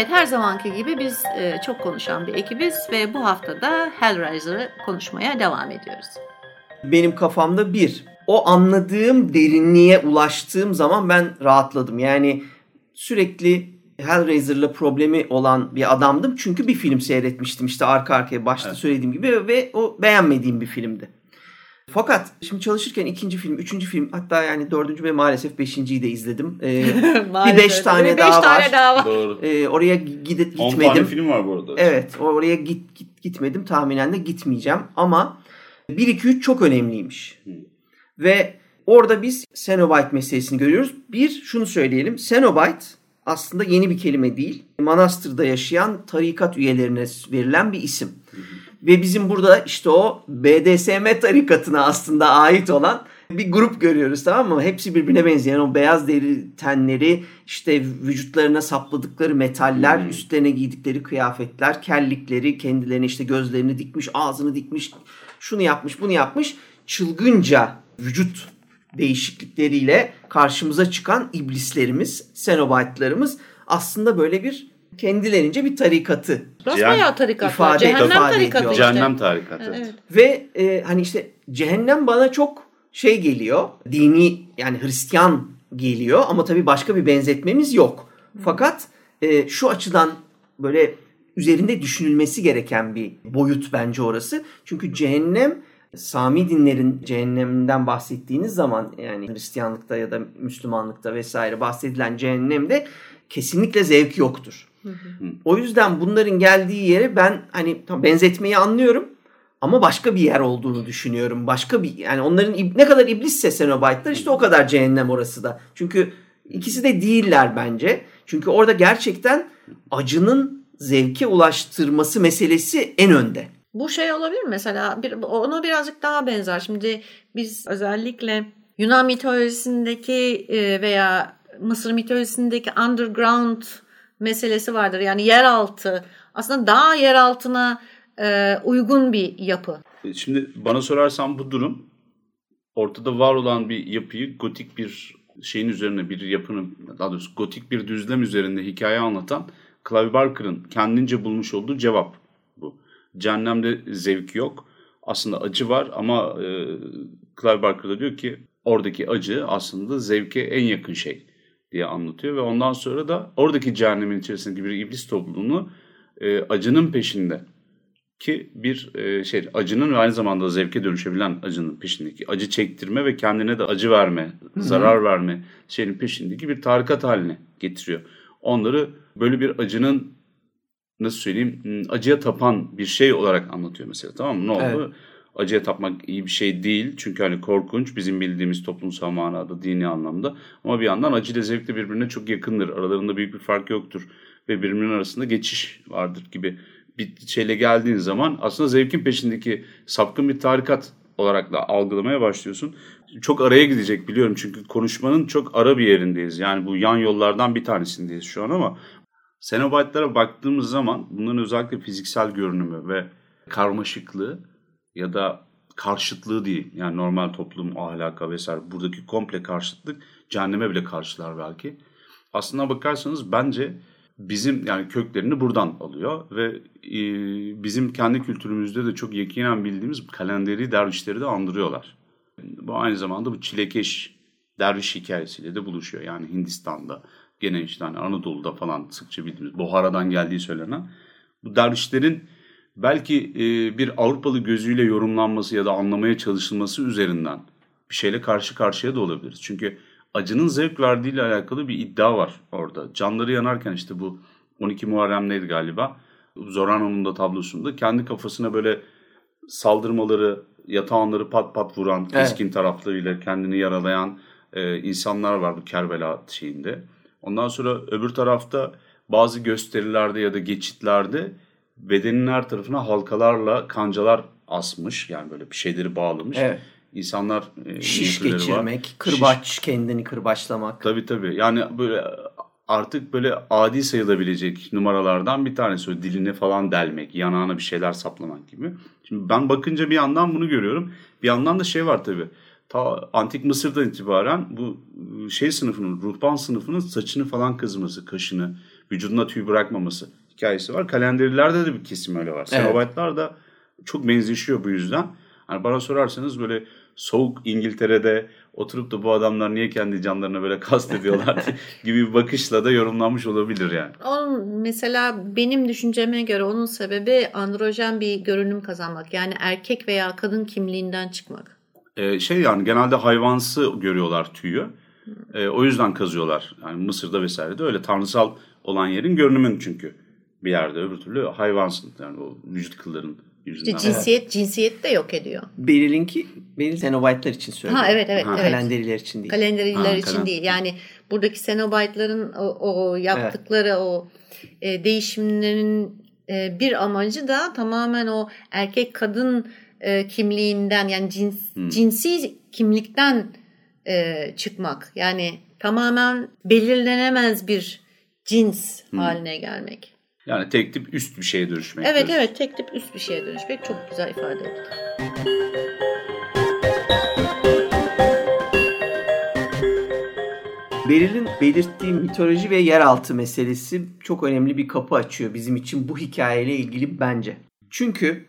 Evet her zamanki gibi biz e, çok konuşan bir ekibiz ve bu hafta da Hellraiser'ı konuşmaya devam ediyoruz. Benim kafamda bir, o anladığım derinliğe ulaştığım zaman ben rahatladım. Yani sürekli Hellraiser'la problemi olan bir adamdım. Çünkü bir film seyretmiştim işte arka arkaya başta evet. söylediğim gibi ve o beğenmediğim bir filmdi. Fakat şimdi çalışırken ikinci film, üçüncü film hatta yani dördüncü ve maalesef beşinciyi de izledim. Ee, bir beş tane, beş daha, tane var. daha var. Doğru. Ee, oraya gidip 10 gitmedim. tane film var bu arada. Evet oraya git, git gitmedim tahminen de gitmeyeceğim ama 1 2 3 çok önemliymiş. Ve orada biz Cenobite meselesini görüyoruz. Bir şunu söyleyelim. Cenobite aslında yeni bir kelime değil. Manastır'da yaşayan tarikat üyelerine verilen bir isim. Ve bizim burada işte o BDSM tarikatına aslında ait olan bir grup görüyoruz tamam mı? Hepsi birbirine benzeyen o beyaz deri tenleri, işte vücutlarına sapladıkları metaller, Hmm. üstlerine giydikleri kıyafetler, kellikleri, kendilerine işte gözlerini dikmiş, ağzını dikmiş, şunu yapmış, bunu yapmış. Çılgınca vücut değişiklikleriyle karşımıza çıkan iblislerimiz, Cenobite'larımız aslında böyle bir kendilerince bir tarikatı Basbayağı tarikatlar. ifade- Cehennem ifade tarikatı ediyor. işte. Cehennem tarikatı. Evet. Ve e, hani işte cehennem bana çok şey geliyor. Dini yani Hristiyan geliyor ama tabii başka bir benzetmemiz yok. Fakat e, şu açıdan böyle üzerinde düşünülmesi gereken bir boyut bence orası. Çünkü cehennem Sami dinlerin cehenneminden bahsettiğiniz zaman yani Hristiyanlıkta ya da Müslümanlıkta vesaire bahsedilen cehennemde kesinlikle zevk yoktur. O yüzden bunların geldiği yere ben hani tam benzetmeyi anlıyorum ama başka bir yer olduğunu düşünüyorum. Başka bir yani onların ne kadar iblisse Cenobite'lar işte o kadar cehennem orası da. Çünkü ikisi de değiller bence. Çünkü orada gerçekten acının zevke ulaştırması meselesi en önde. Bu şey olabilir mesela bir, ona birazcık daha benzer. Şimdi biz özellikle Yunan mitolojisindeki e, veya Mısır mitolojisindeki underground meselesi vardır. Yani yeraltı aslında daha yer altına e, uygun bir yapı. Şimdi bana sorarsan bu durum ortada var olan bir yapıyı gotik bir şeyin üzerine bir yapının daha doğrusu gotik bir düzlem üzerinde hikaye anlatan Clive Barker'ın kendince bulmuş olduğu cevap bu. Cehennemde zevk yok. Aslında acı var ama e, Clive Barker da diyor ki oradaki acı aslında zevke en yakın şey diye anlatıyor ve ondan sonra da oradaki cehennemin içerisindeki bir iblis topluluğunu e, acının peşinde ki bir e, şey acının ve aynı zamanda zevke dönüşebilen acının peşindeki acı çektirme ve kendine de acı verme, zarar verme şeyin peşindeki bir tarikat haline getiriyor. Onları böyle bir acının nasıl söyleyeyim hmm, acıya tapan bir şey olarak anlatıyor mesela tamam mı? Ne oldu? Evet. Acıya tapmak iyi bir şey değil. Çünkü hani korkunç bizim bildiğimiz toplumsal manada, dini anlamda. Ama bir yandan acı ile zevk de birbirine çok yakındır. Aralarında büyük bir fark yoktur. Ve birbirinin arasında geçiş vardır gibi bir şeyle geldiğin zaman aslında zevkin peşindeki sapkın bir tarikat olarak da algılamaya başlıyorsun. Çok araya gidecek biliyorum çünkü konuşmanın çok ara bir yerindeyiz. Yani bu yan yollardan bir tanesindeyiz şu an ama Cenobite'lara baktığımız zaman bunların özellikle fiziksel görünümü ve karmaşıklığı ya da karşıtlığı değil. Yani normal toplum ahlaka vesaire buradaki komple karşıtlık cehenneme bile karşılar belki. Aslına bakarsanız bence bizim yani köklerini buradan alıyor ve e, bizim kendi kültürümüzde de çok yakinen bildiğimiz kalenderi dervişleri de andırıyorlar. Bu aynı zamanda bu çilekeş derviş hikayesiyle de buluşuyor. Yani Hindistan'da gene işte hani Anadolu'da falan sıkça bildiğimiz Buhara'dan geldiği söylenen bu dervişlerin belki e, bir Avrupalı gözüyle yorumlanması ya da anlamaya çalışılması üzerinden bir şeyle karşı karşıya da olabiliriz. Çünkü acının zevk verdiğiyle alakalı bir iddia var orada. Canları yanarken işte bu 12 Muharrem'deydi galiba. Zorano'nun da tablosunda kendi kafasına böyle saldırmaları, yatağanları pat pat vuran, keskin taraflarıyla kendini yaralayan e, insanlar var bu Kerbela şeyinde. Ondan sonra öbür tarafta bazı gösterilerde ya da geçitlerde bedeninin her tarafına halkalarla kancalar asmış. Yani böyle bir şeyleri bağlamış. Evet. İnsanlar e, Şiş geçirmek, Şiş- kırbaç, kendini kırbaçlamak. Tabii tabii. Yani böyle artık böyle adi sayılabilecek numaralardan bir tanesi. O dilini falan delmek, yanağına bir şeyler saplamak gibi. Şimdi ben bakınca bir yandan bunu görüyorum. Bir yandan da şey var tabii. Ta antik Mısır'dan itibaren bu ıı, şey sınıfının, ruhban sınıfının saçını falan kazıması, kaşını, vücuduna tüy bırakmaması hikayesi var. Kalenderilerde de bir kesim öyle var. Evet. Cenobite'lar da çok benzeşiyor bu yüzden. Hani bana sorarsanız böyle soğuk İngiltere'de oturup da bu adamlar niye kendi canlarına böyle kastediyorlar gibi bir bakışla da yorumlanmış olabilir yani. Onun mesela benim düşünceme göre onun sebebi androjen bir görünüm kazanmak. Yani erkek veya kadın kimliğinden çıkmak. Ee, şey yani genelde hayvansı görüyorlar tüyü. Ee, o yüzden kazıyorlar. Yani Mısır'da vesaire de öyle tanrısal olan yerin görünümün çünkü bir yerde öbür türlü hayvansın. Yani o vücut kılların yüzünden. İşte cinsiyet cinsiyet de yok ediyor. Beril'inki, Beril Cenobite'lar için söylüyor. Ha evet evet Ha. evet. Kalenderiler için değil. Kalenderiler Ha, için kalem- değil. Yani buradaki Cenobite'ların o, o yaptıkları o e, değişimlerin e, bir amacı da tamamen o erkek kadın e, kimliğinden yani cins, Hmm. cinsi kimlikten e, çıkmak. Yani tamamen belirlenemez bir cins Hmm. haline gelmek. Yani tek tip üst bir şeye dönüşmek. Evet diyorsun. evet tek tip üst bir şeye dönüşmek çok güzel ifade ettik. Beril'in belirttiği mitoloji ve yeraltı meselesi çok önemli bir kapı açıyor bizim için bu hikayeyle ilgili bence. Çünkü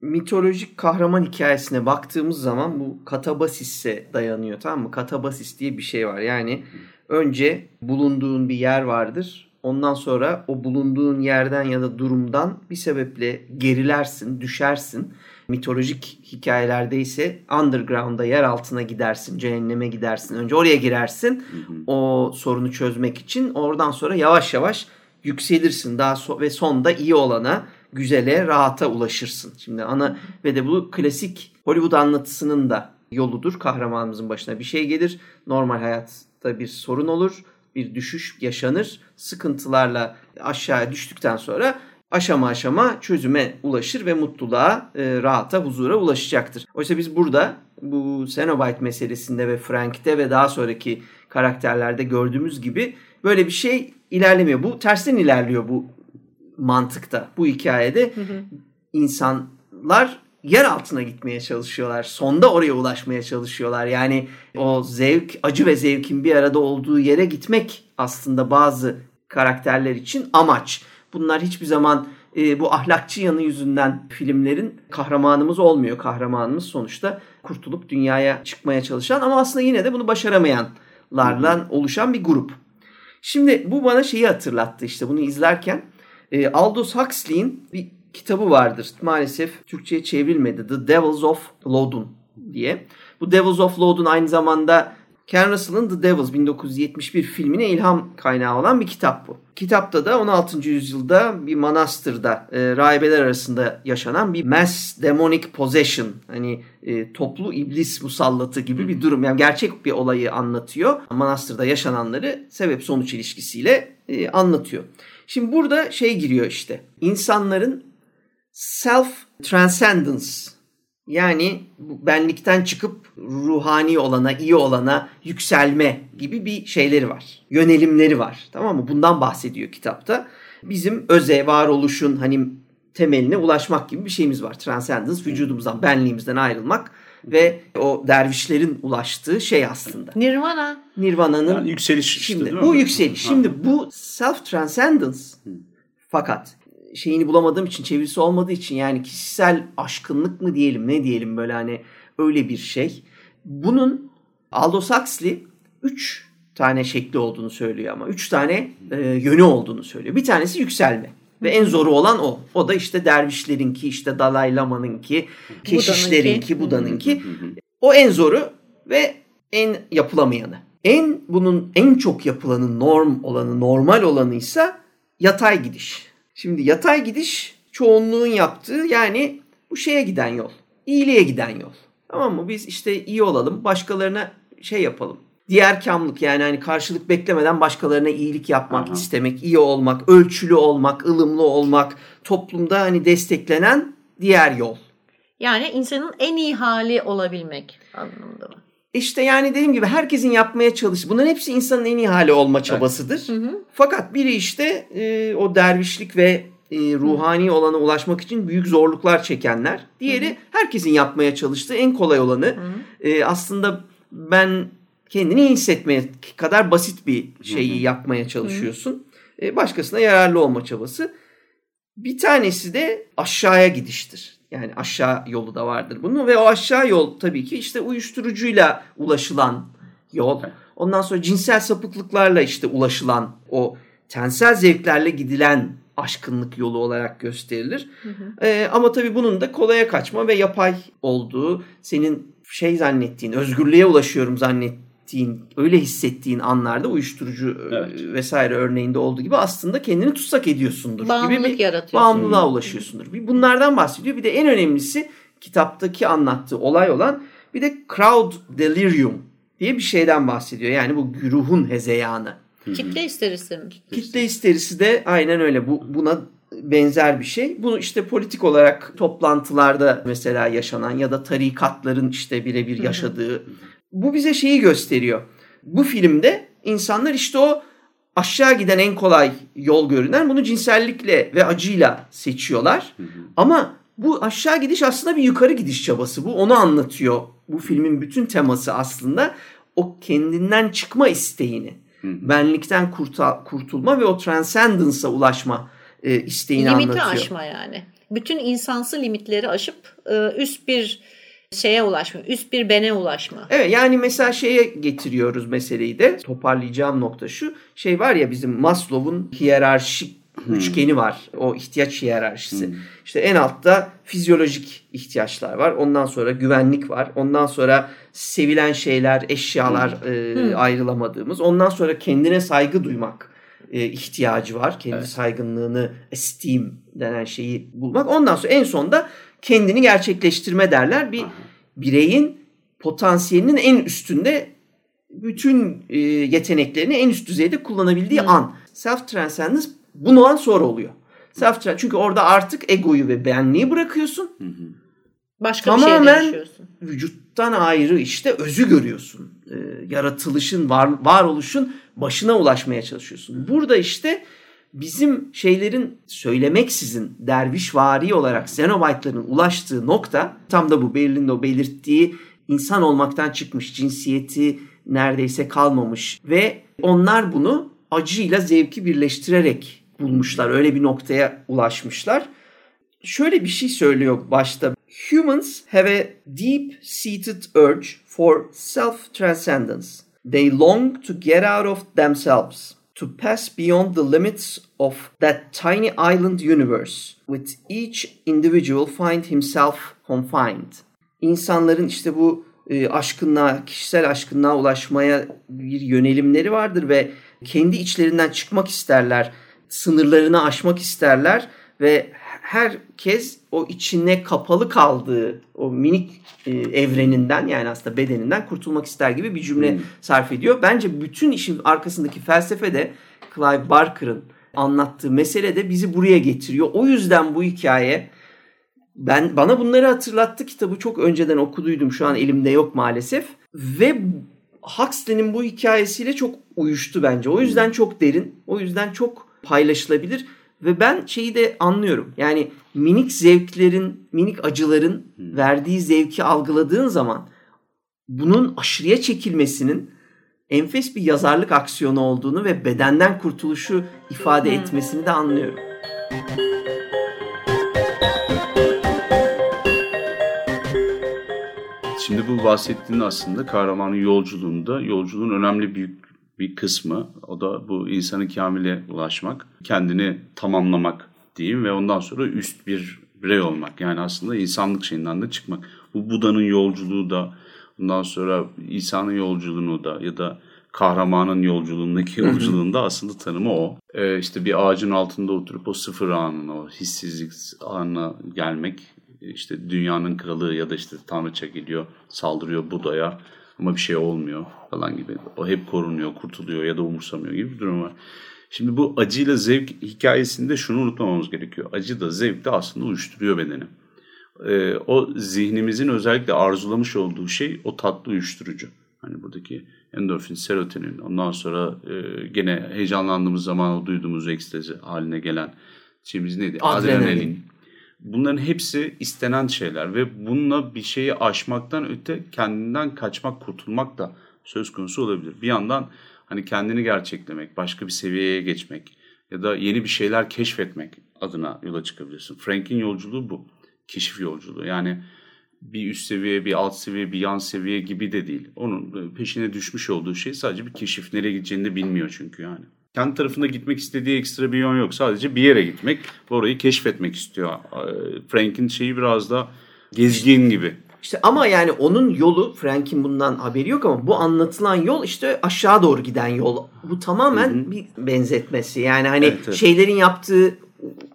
mitolojik kahraman hikayesine baktığımız zaman bu katabasis'e dayanıyor tamam mı? Katabasis diye bir şey var. Yani önce bulunduğun bir yer vardır. Ondan sonra o bulunduğun yerden ya da durumdan bir sebeple gerilersin, düşersin. Mitolojik hikayelerde ise underground'a yer altına gidersin, cehenneme gidersin. Önce oraya girersin o sorunu çözmek için. Oradan sonra yavaş yavaş yükselirsin daha so- ve sonda iyi olana, güzele, rahata ulaşırsın. Şimdi ana ve de bu klasik Hollywood anlatısının da yoludur. Kahramanımızın başına bir şey gelir. Normal hayatta bir sorun olur. Bir düşüş yaşanır. Sıkıntılarla aşağıya düştükten sonra aşama aşama çözüme ulaşır ve mutluluğa, e, rahata, huzura ulaşacaktır. Oysa biz burada bu Cenobite meselesinde ve Frank'te ve daha sonraki karakterlerde gördüğümüz gibi böyle bir şey ilerlemiyor. Bu tersten ilerliyor bu mantıkta. Bu hikayede insanlar yer altına gitmeye çalışıyorlar. Sonda oraya ulaşmaya çalışıyorlar. Yani o zevk, acı ve zevkin bir arada olduğu yere gitmek aslında bazı karakterler için amaç. Bunlar hiçbir zaman e, bu ahlakçı yanı yüzünden filmlerin kahramanımız olmuyor. Kahramanımız sonuçta kurtulup dünyaya çıkmaya çalışan ama aslında yine de bunu başaramayanlardan oluşan bir grup. Şimdi bu bana şeyi hatırlattı işte bunu izlerken. E, Aldous Huxley'in bir kitabı vardır. Maalesef Türkçe'ye çevrilmedi. The Devils of Loudon diye. Bu Devils of Loudon aynı zamanda Ken Russell'ın The Devils 1971 filmine ilham kaynağı olan bir kitap bu. Kitapta da 16. yüzyılda bir manastırda e, rahibeler arasında yaşanan bir mass demonic possession hani e, toplu iblis musallatı gibi bir durum. Yani gerçek bir olayı anlatıyor. Manastırda yaşananları sebep sonuç ilişkisiyle e, anlatıyor. Şimdi burada şey giriyor işte. İnsanların self transcendence yani benlikten çıkıp ruhani olana, iyi olana yükselme gibi bir şeyleri var. Yönelimleri var. Tamam mı? Bundan bahsediyor kitapta. Bizim öze, varoluşun hani temeline ulaşmak gibi bir şeyimiz var. Transcendence, vücudumuzdan, benliğimizden ayrılmak ve o dervişlerin ulaştığı şey aslında. Nirvana. Nirvana'nın Yani yükseliş işte Şimdi değil mi? bu yükseliş. Şimdi bu self transcendence fakat şeyini bulamadığım için çevirisi olmadığı için yani kişisel aşkınlık mı diyelim ne diyelim böyle hani öyle bir şey. Bunun Aldous Huxley 3 tane şekli olduğunu söylüyor ama 3 tane e, yönü olduğunu söylüyor. Bir tanesi yükselme. Ve en zoru olan o. O da işte dervişlerinki, işte Dalai Lama'nınki, keşişlerinki, Buda'nınki. O en zoru ve en yapılamayanı. En bunun en çok yapılanı, norm olanı, normal olanıysa yatay gidiş. Şimdi yatay gidiş çoğunluğun yaptığı yani bu şeye giden yol. İyiliğe giden yol. Tamam mı? Biz işte iyi olalım, başkalarına şey yapalım. diğer kamlık yani hani karşılık beklemeden başkalarına iyilik yapmak, Aha. istemek, iyi olmak, ölçülü olmak, ılımlı olmak, toplumda hani desteklenen diğer yol. Yani insanın en iyi hali olabilmek anlamında mı? İşte yani dediğim gibi herkesin yapmaya çalış. Bunların hepsi insanın en iyi hali olma çabasıdır. Fakat biri işte e, o dervişlik ve e, ruhani olana ulaşmak için büyük zorluklar çekenler. Diğeri herkesin yapmaya çalıştığı en kolay olanı. E, aslında ben kendini iyi hissetmeye kadar basit bir şeyi yapmaya çalışıyorsun. E, başkasına yararlı olma çabası. Bir tanesi de aşağıya gidiştir. Yani aşağı yolu da vardır bunun ve o aşağı yol tabii ki işte uyuşturucuyla ulaşılan yol. Ondan sonra cinsel sapıklıklarla işte ulaşılan o tensel zevklerle gidilen aşkınlık yolu olarak gösterilir. Ee, ama tabii bunun da kolaya kaçma ve yapay olduğu, senin şey zannettiğin, özgürlüğe ulaşıyorum zannettiğin, öyle hissettiğin anlarda uyuşturucu e, Evet. vesaire örneğinde olduğu gibi aslında kendini tutsak ediyorsundur. Bağımlılık gibi bir yaratıyorsun. bağımlılığa ulaşıyorsundur. Bir bunlardan bahsediyor. Bir de en önemlisi kitaptaki anlattığı olay olan bir de crowd delirium diye bir şeyden bahsediyor. Yani bu güruhun hezeyanı. Kitle isterisi mi? Kitle histerisi de aynen öyle. Bu buna benzer bir şey. Bunu işte politik olarak toplantılarda mesela yaşanan ya da tarikatların işte birebir yaşadığı. Bu bize şeyi gösteriyor. Bu filmde insanlar işte o aşağı giden en kolay yol görünen bunu cinsellikle ve acıyla seçiyorlar. Ama bu aşağı gidiş aslında bir yukarı gidiş çabası. Bu onu anlatıyor. Bu filmin bütün teması aslında o kendinden çıkma isteğini benlikten kurta- kurtulma ve o transcendence'a ulaşma e, isteğini Limiti anlatıyor. aşma yani. Bütün insansı limitleri aşıp e, üst bir şeye ulaşma, üst bir bene ulaşma. Evet yani mesela şeye getiriyoruz meseleyi de toparlayacağım nokta şu. Şey var ya bizim Maslow'un hiyerarşik üçgeni var. O ihtiyaç hiyerarşisi. İşte en altta fizyolojik ihtiyaçlar var. Ondan sonra güvenlik var. Ondan sonra sevilen şeyler, eşyalar e, ayrılamadığımız. Ondan sonra kendine saygı duymak e, ihtiyacı var. Kendi saygınlığını, esteem denen şeyi bulmak. Ondan sonra en sonda kendini gerçekleştirme derler. Bir bireyin potansiyelinin en üstünde bütün e, yeteneklerini en üst düzeyde kullanabildiği an. Self transcendence bundan sonra oluyor. Self tra- çünkü orada artık egoyu ve benliği bırakıyorsun. Başka bir Tamamen- şeyle yaşıyorsun. Vücuttan ayrı işte özü görüyorsun. E, yaratılışın, var, varoluşun başına ulaşmaya çalışıyorsun. Burada işte bizim şeylerin söylemeksizin dervişvari olarak Zenobite'ların ulaştığı nokta tam da bu Berlin'de o belirttiği insan olmaktan çıkmış, cinsiyeti neredeyse kalmamış ve onlar bunu acıyla zevki birleştirerek bulmuşlar. Öyle bir noktaya ulaşmışlar. Şöyle bir şey söylüyor başta. Humans have a deep-seated urge for self-transcendence. They long to get out of themselves, to pass beyond the limits of that tiny island universe, with each individual find himself confined. İnsanların işte bu e, aşkınlığa, kişisel aşkınlığa ulaşmaya bir yönelimleri vardır ve kendi içlerinden çıkmak isterler, sınırlarını aşmak isterler ve herkes o içine kapalı kaldığı o minik e, evreninden yani aslında bedeninden kurtulmak ister gibi bir cümle sarf ediyor. Bence bütün işin arkasındaki felsefe de Clive Barker'ın anlattığı mesele de bizi buraya getiriyor. O yüzden bu hikaye ben bana bunları hatırlattı kitabı çok önceden okuduydum. Şu an elimde yok maalesef. Ve Huxley'nin bu hikayesiyle çok uyuştu bence. O yüzden çok derin. O yüzden çok paylaşılabilir. Ve ben şeyi de anlıyorum. Yani minik zevklerin, minik acıların verdiği zevki algıladığın zaman bunun aşırıya çekilmesinin enfes bir yazarlık aksiyonu olduğunu ve bedenden kurtuluşu ifade etmesini de anlıyorum. Şimdi bu bahsettiğin aslında kahramanın yolculuğunda yolculuğun önemli büyük bir kısmı o da bu insanı kamile ulaşmak, kendini tamamlamak diyeyim ve ondan sonra üst bir birey olmak. Yani aslında insanlık şeyinden de çıkmak. Bu Buda'nın yolculuğu da ondan sonra İsa'nın yolculuğunu da ya da kahramanın yolculuğundaki yolculuğunda aslında tanımı o. Ee, işte bir ağacın altında oturup o sıfır anına, o hissizlik anına gelmek işte dünyanın kralı ya da işte tanrıça geliyor saldırıyor Buda'ya. Ama bir şey olmuyor falan gibi. O hep korunuyor, kurtuluyor ya da umursamıyor gibi bir durum var. Şimdi bu acıyla zevk hikayesinde şunu unutmamamız gerekiyor. Acı da zevk de aslında uyuşturuyor bedeni. Ee, o zihnimizin özellikle arzulamış olduğu şey o tatlı uyuşturucu. Hani buradaki endorfin, serotonin, ondan sonra e, gene heyecanlandığımız zaman o duyduğumuz ekstazi haline gelen şeyimiz neydi? Adrenalin. Adrenalin. Bunların hepsi istenen şeyler ve bununla bir şeyi aşmaktan öte kendinden kaçmak, kurtulmak da söz konusu olabilir. Bir yandan hani kendini gerçeklemek, başka bir seviyeye geçmek ya da yeni bir şeyler keşfetmek adına yola çıkabilirsin. Frank'in yolculuğu bu. Keşif yolculuğu. Yani bir üst seviye, bir alt seviye, bir yan seviye gibi de değil. Onun peşine düşmüş olduğu şey sadece bir keşif. Nereye gideceğini de bilmiyor çünkü yani. Kendi tarafında gitmek istediği ekstra bir yön yok. Sadece bir yere gitmek ve orayı keşfetmek istiyor. Ee, Frank'in şeyi biraz da gezgin gibi. İşte ama yani onun yolu Frank'in bundan haberi yok ama bu anlatılan yol işte aşağı doğru giden yol. Bu tamamen Hı hı. bir benzetmesi. Yani hani Evet, evet. şeylerin yaptığı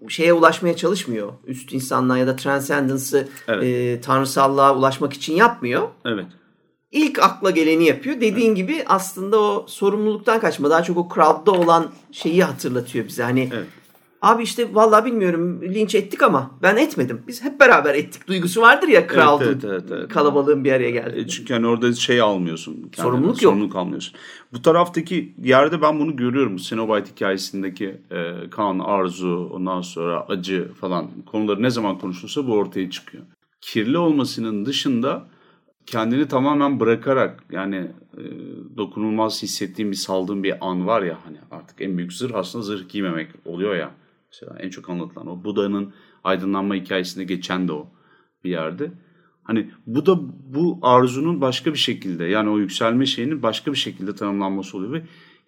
şeye ulaşmaya çalışmıyor. Üst insanlığa ya da transcendence'ı Evet. e, tanrısallığa ulaşmak için yapmıyor. Evet. İlk akla geleni yapıyor. Dediğin gibi aslında o sorumluluktan kaçma. Daha çok o crowd'da olan şeyi hatırlatıyor bize. Hani Evet. abi işte vallahi bilmiyorum linç ettik ama ben etmedim. Biz hep beraber ettik duygusu vardır ya crowd'un evet, evet, evet. kalabalığın bir araya E, geldiğinde. Çünkü hani orada şey almıyorsun. kendine, Sorumluluk yok. Sorumluluk almıyorsun. Bu taraftaki yerde ben bunu görüyorum. Cenobite hikayesindeki e, kan, arzu, ondan sonra acı falan konuları ne zaman konuşulsa bu ortaya çıkıyor. Kirli olmasının dışında kendini tamamen bırakarak yani e, dokunulmaz hissettiğim bir saldığım bir an var ya hani artık en büyük zırh aslında zırh giymemek oluyor ya. Mesela en çok anlatılan o Buda'nın aydınlanma hikayesinde geçen de o bir yerde. Hani bu da bu arzunun başka bir şekilde yani o yükselme şeyinin başka bir şekilde tanımlanması oluyor ve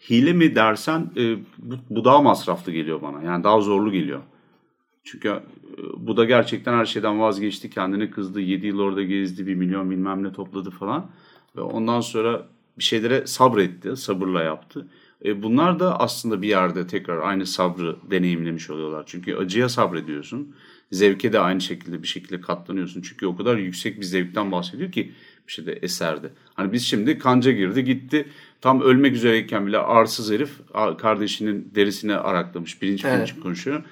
hile mi dersen e, bu, bu daha masraflı geliyor bana. Yani daha zorlu geliyor. Çünkü e, bu da gerçekten her şeyden vazgeçti. Kendine kızdı. 7 yıl orada gezdi. Bir milyon bilmem ne topladı falan. Ve ondan sonra bir şeylere sabretti. Sabırla yaptı. E, bunlar da aslında bir yerde tekrar aynı sabrı deneyimlemiş oluyorlar. Çünkü acıya sabrediyorsun. Zevke de aynı şekilde bir şekilde katlanıyorsun. Çünkü o kadar yüksek bir zevkten bahsediyor ki bir şeyde eserde. Hani biz şimdi kanca girdi gitti. Tam ölmek üzereyken bile arsız herif kardeşinin derisini araklamış. Birinci film Evet. konuşuyor.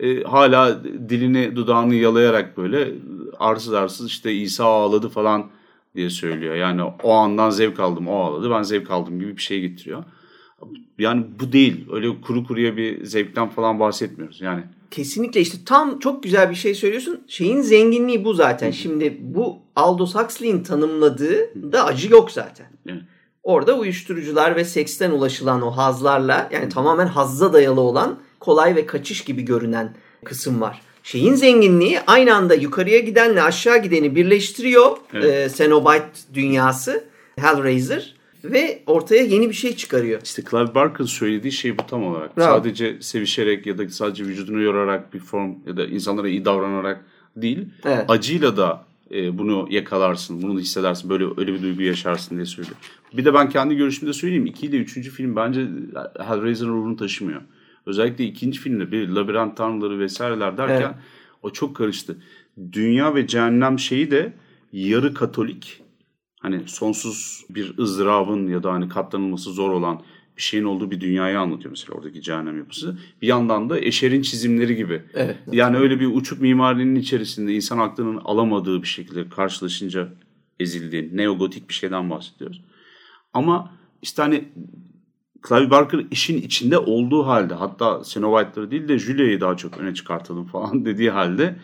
E, hala dilini dudağını yalayarak böyle arsız arsız işte İsa ağladı falan diye söylüyor. Yani o andan zevk aldım o ağladı ben zevk aldım gibi bir şey getiriyor. Yani bu değil. Öyle kuru kuruya bir zevkten falan bahsetmiyoruz. Yani Kesinlikle işte tam çok güzel bir şey söylüyorsun. Şeyin zenginliği bu zaten. Şimdi bu Aldous Huxley'in tanımladığı da acı yok zaten. Evet. Orada uyuşturucular ve seksten ulaşılan o hazlarla yani tamamen hazza dayalı olan kolay ve kaçış gibi görünen kısım var. Şeyin zenginliği aynı anda yukarıya gidenle aşağı gideni birleştiriyor Evet. e, Cenobite dünyası Hellraiser ve ortaya yeni bir şey çıkarıyor. işte Clive Barker'ın söylediği şey bu tam olarak. Bravo. Sadece sevişerek ya da sadece vücudunu yorarak bir form ya da insanlara iyi davranarak değil. Evet. Acıyla da e, bunu yakalarsın, bunu hissedersin, böyle öyle bir duygu yaşarsın diye söylüyor. Bir de ben kendi görüşümde söyleyeyim. 2 ile 3. film bence Hellraiser'ın ruhunu taşımıyor. Özellikle ikinci filmde bir labirent tanrıları vesaireler derken Evet. o çok karıştı. Dünya ve cehennem şeyi de yarı katolik hani sonsuz bir ızdırabın ya da hani katlanılması zor olan bir şeyin olduğu bir dünyayı anlatıyor mesela oradaki cehennem yapısı. Bir yandan da Eşer'in çizimleri gibi. Evet. Yani öyle bir uçuk mimarinin içerisinde insan aklının alamadığı bir şekilde karşılaşınca ezildiğin neogotik bir şeyden bahsediyoruz. Ama işte hani Clive Barker işin içinde olduğu halde hatta Cenobite'ları değil de Julia'yı daha çok öne çıkartalım falan dediği halde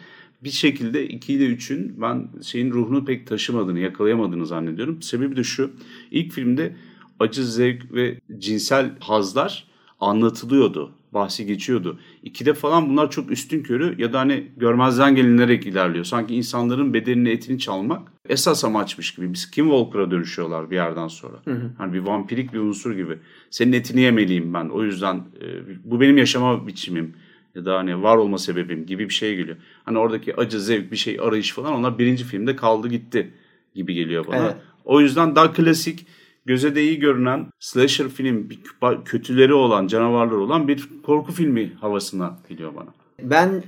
bir şekilde 2 ile 3'ün ben şeyin ruhunu pek taşımadığını, yakalayamadığını zannediyorum. Sebebi de şu. İlk filmde acı, zevk ve cinsel hazlar anlatılıyordu. Bahsi geçiyordu. İkide falan bunlar çok üstün körü ya da hani görmezden gelinerek ilerliyor. Sanki insanların bedenini etini çalmak esas amaçmış gibi. Biz Skinwalker'a dönüşüyorlar bir yerden sonra. Hani bir vampirik bir unsur gibi. Senin etini yemeliyim ben. O yüzden e, bu benim yaşama biçimim ya da hani var olma sebebim gibi bir şey geliyor. Hani oradaki acı, zevk, bir şey arayış falan onlar birinci filmde kaldı gitti gibi geliyor bana. Evet. O yüzden daha klasik, göze de iyi görünen slasher film, kötüleri olan, canavarları olan bir korku filmi havasına geliyor bana. Ben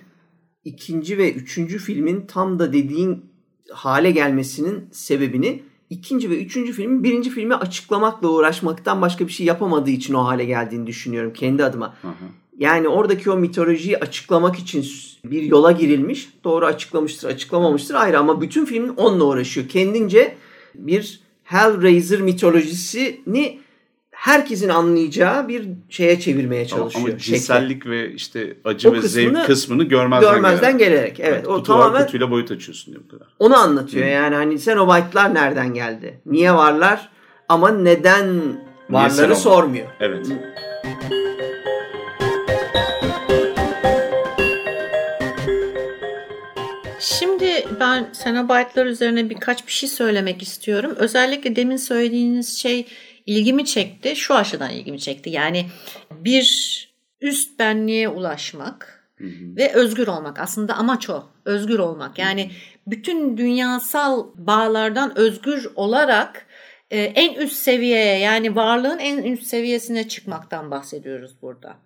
ikinci ve üçüncü filmin tam da dediğin hale gelmesinin sebebini ikinci ve üçüncü filmin birinci filmi açıklamakla uğraşmaktan başka bir şey yapamadığı için o hale geldiğini düşünüyorum kendi adıma. Hı hı. Yani oradaki o mitolojiyi açıklamak için bir yola girilmiş. Doğru açıklamıştır, açıklamamıştır ayrı ama bütün filmin onunla uğraşıyor. Kendince bir Hellraiser mitolojisini herkesin anlayacağı bir şeye çevirmeye çalışıyor. Ama cinsellik ve işte acı O ve kısmını zevk kısmını görmezden, görmezden gelerek. gelerek. Evet, o kutu var, tamamen kutuyla boyut açıyorsun bu kadar. onu anlatıyor. Yani hani Cenobite'lar nereden geldi? Niye varlar? Ama neden varları Cenobite? sormuyor. Evet. Şimdi ben Cenobite'lar üzerine birkaç bir şey söylemek istiyorum. Özellikle demin söylediğiniz şey ilgimi çekti. Şu açıdan ilgimi çekti. Yani bir üst benliğe ulaşmak ve özgür olmak. Aslında amaç o. Özgür olmak. Yani bütün dünyasal bağlardan özgür olarak e, en üst seviyeye yani varlığın en üst seviyesine çıkmaktan bahsediyoruz burada.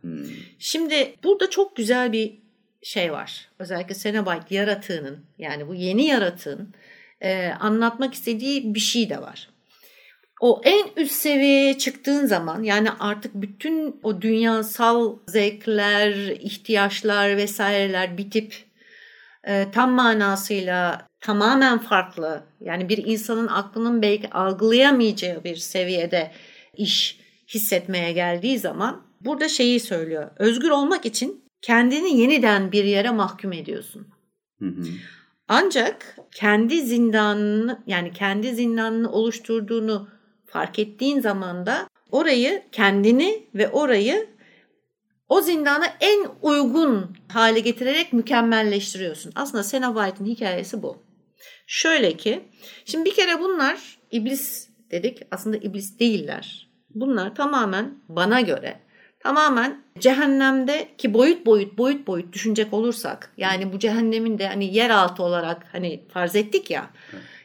Şimdi burada çok güzel bir şey var. Özellikle Cenobite yaratığının yani bu yeni yaratığın e, anlatmak istediği bir şey de var. O en üst seviyeye çıktığın zaman yani artık bütün o dünyasal zevkler, ihtiyaçlar vesaireler bitip e, tam manasıyla tamamen farklı yani bir insanın aklının belki algılayamayacağı bir seviyede iş hissetmeye geldiği zaman burada şeyi söylüyor. Özgür olmak için kendini yeniden bir yere mahkum ediyorsun. Hı hı. Ancak kendi zindanını yani kendi zindanını oluşturduğunu fark ettiğin zaman da orayı kendini ve orayı o zindana en uygun hale getirerek mükemmelleştiriyorsun. Aslında Cenobite'in hikayesi bu. Şöyle ki, şimdi bir kere bunlar iblis dedik. Aslında iblis değiller. Bunlar tamamen bana göre tamamen cehennemde ki boyut boyut boyut boyut düşünecek olursak yani bu cehennemin de hani yeraltı olarak hani farz ettik ya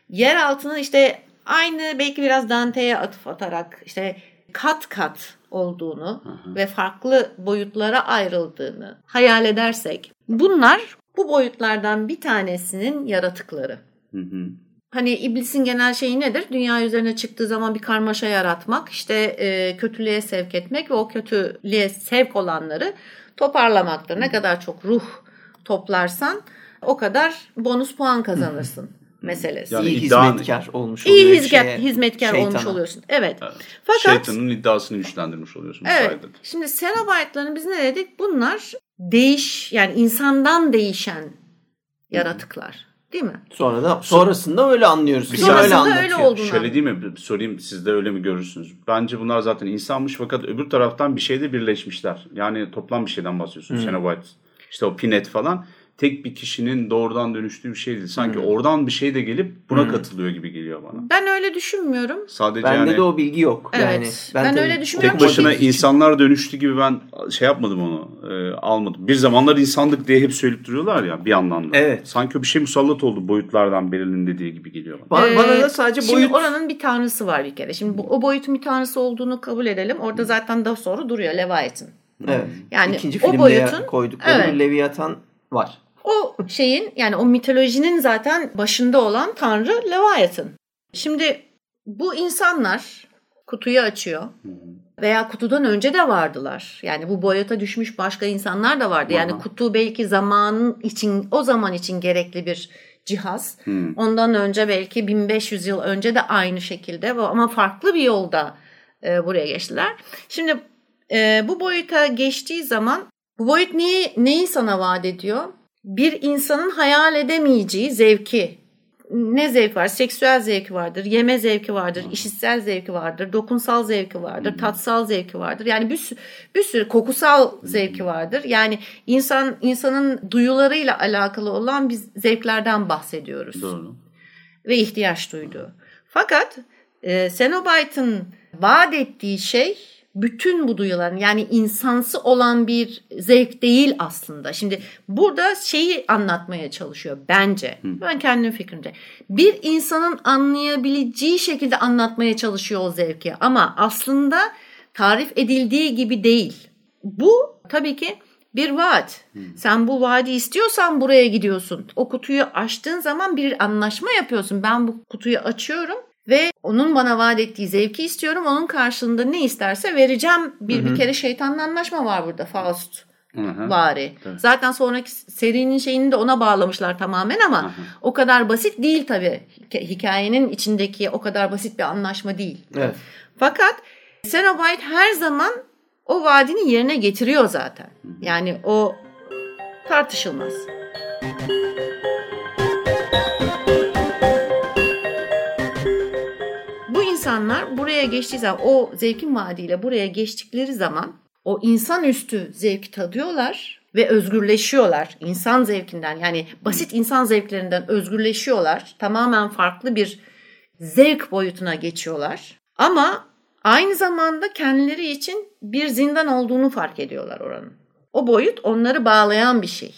yer altının işte aynı belki biraz Dante'ye atıf atarak işte kat kat olduğunu ve farklı boyutlara ayrıldığını hayal edersek bunlar bu boyutlardan bir tanesinin yaratıkları. Hı hı. Hani iblisin genel şeyi nedir? Dünya üzerine çıktığı zaman bir karmaşa yaratmak, işte e, kötülüğe sevk etmek ve o kötülüğe sevk olanları toparlamaktır. Ne kadar çok ruh toplarsan o kadar bonus puan kazanırsın meselesi. Yani İyi hizmetkar olmuş oluyor. İyi hizmet, şeye, hizmetkar şeytana. olmuş oluyorsun. Evet. Evet. Fakat Şeytanın iddiasını güçlendirmiş oluyorsun. bu Evet. sayede. Şimdi Cenobite'ların biz ne dedik? Bunlar değiş yani insandan değişen yaratıklar. Değil mi? Sonra da sonrasında öyle anlıyoruz. Bir sonrasında öyle öyle anlatıyor. olduğunu Şöyle değil mi? Sorayım siz de öyle mi görürsünüz? Bence bunlar zaten insanmış fakat öbür taraftan bir şeyde birleşmişler. Yani toplam bir şeyden bahsediyorsun. Cenobite. İşte o Pinet falan. Tek bir kişinin doğrudan dönüştüğü bir şey değil. Sanki oradan bir şey de gelip buna katılıyor gibi geliyor bana. Ben öyle düşünmüyorum. Sadece Bende yani de o bilgi yok. Evet. Yani Ben tabii öyle düşünmüyorum. tek başına insanlar dönüştü gibi ben şey yapmadım onu. e, almadım. Bir zamanlar insandık diye hep söyleyip duruyorlar ya bir yandan da. Evet. Sanki bir şey musallat oldu boyutlardan birinin dediği gibi geliyor bana. Bana, bana Ee, da sadece Şimdi boyut oranın bir tanrısı var bir kere. Şimdi bu, o boyutun bir tanrısı olduğunu kabul edelim. Orada zaten daha sonra duruyor Leviathan. evet. Yani ikinci o filmde boyutun- koydukları Evet. Leviathan var. O şeyin yani o mitolojinin zaten başında olan tanrı Leviathan. Şimdi bu insanlar kutuyu açıyor. Veya kutudan önce de vardılar. Yani bu boyuta düşmüş başka insanlar da vardı. Yani Aha. kutu belki zamanın için o zaman için gerekli bir cihaz. Hmm. Ondan önce belki 1500 yıl önce de aynı şekilde ama farklı bir yolda e, buraya geçtiler. Şimdi e, bu boyuta geçtiği zaman bu boyut neyi, neyi sana vaat ediyor? Bir insanın hayal edemeyeceği zevki. Ne zevk var? Seksüel zevki vardır, yeme zevki vardır, işitsel zevki vardır, dokunsal zevki vardır, tatsal zevki vardır. Yani bir sürü, bir sürü kokusal zevki vardır. Yani insan insanın duyularıyla alakalı olan biz zevklerden bahsediyoruz Doğru. ve ihtiyaç duyduğu. Fakat e, Cenobite'ın vaat ettiği şey bütün bu duyuların yani insansı olan bir zevk değil aslında. Şimdi burada şeyi anlatmaya çalışıyor bence. Ben kendim fikrimce. Bir insanın anlayabileceği şekilde anlatmaya çalışıyor o zevki ama aslında tarif edildiği gibi değil. Bu tabii ki bir vaat. Sen bu vaadi istiyorsan buraya gidiyorsun. O kutuyu açtığın zaman bir anlaşma yapıyorsun. Ben bu kutuyu açıyorum Ve onun bana vaat ettiği zevki istiyorum. Onun karşılığında ne isterse vereceğim. Bir, bir kere şeytanla anlaşma var burada Faust vari. Tabii. Zaten sonraki serinin şeyini de ona bağlamışlar tamamen ama o kadar basit değil tabii. Hika- Hikayenin içindeki o kadar basit bir anlaşma değil. Evet. Fakat Cenobite her zaman o vaadini yerine getiriyor zaten. Yani o tartışılmaz. Bu insanlar buraya geçtiği zaman o zevkin vaadiyle buraya geçtikleri zaman o insanüstü zevki tadıyorlar ve özgürleşiyorlar. İnsan zevkinden yani basit insan zevklerinden özgürleşiyorlar. Tamamen farklı bir zevk boyutuna geçiyorlar. Ama aynı zamanda kendileri için bir zindan olduğunu fark ediyorlar oranın. O boyut onları bağlayan bir şey.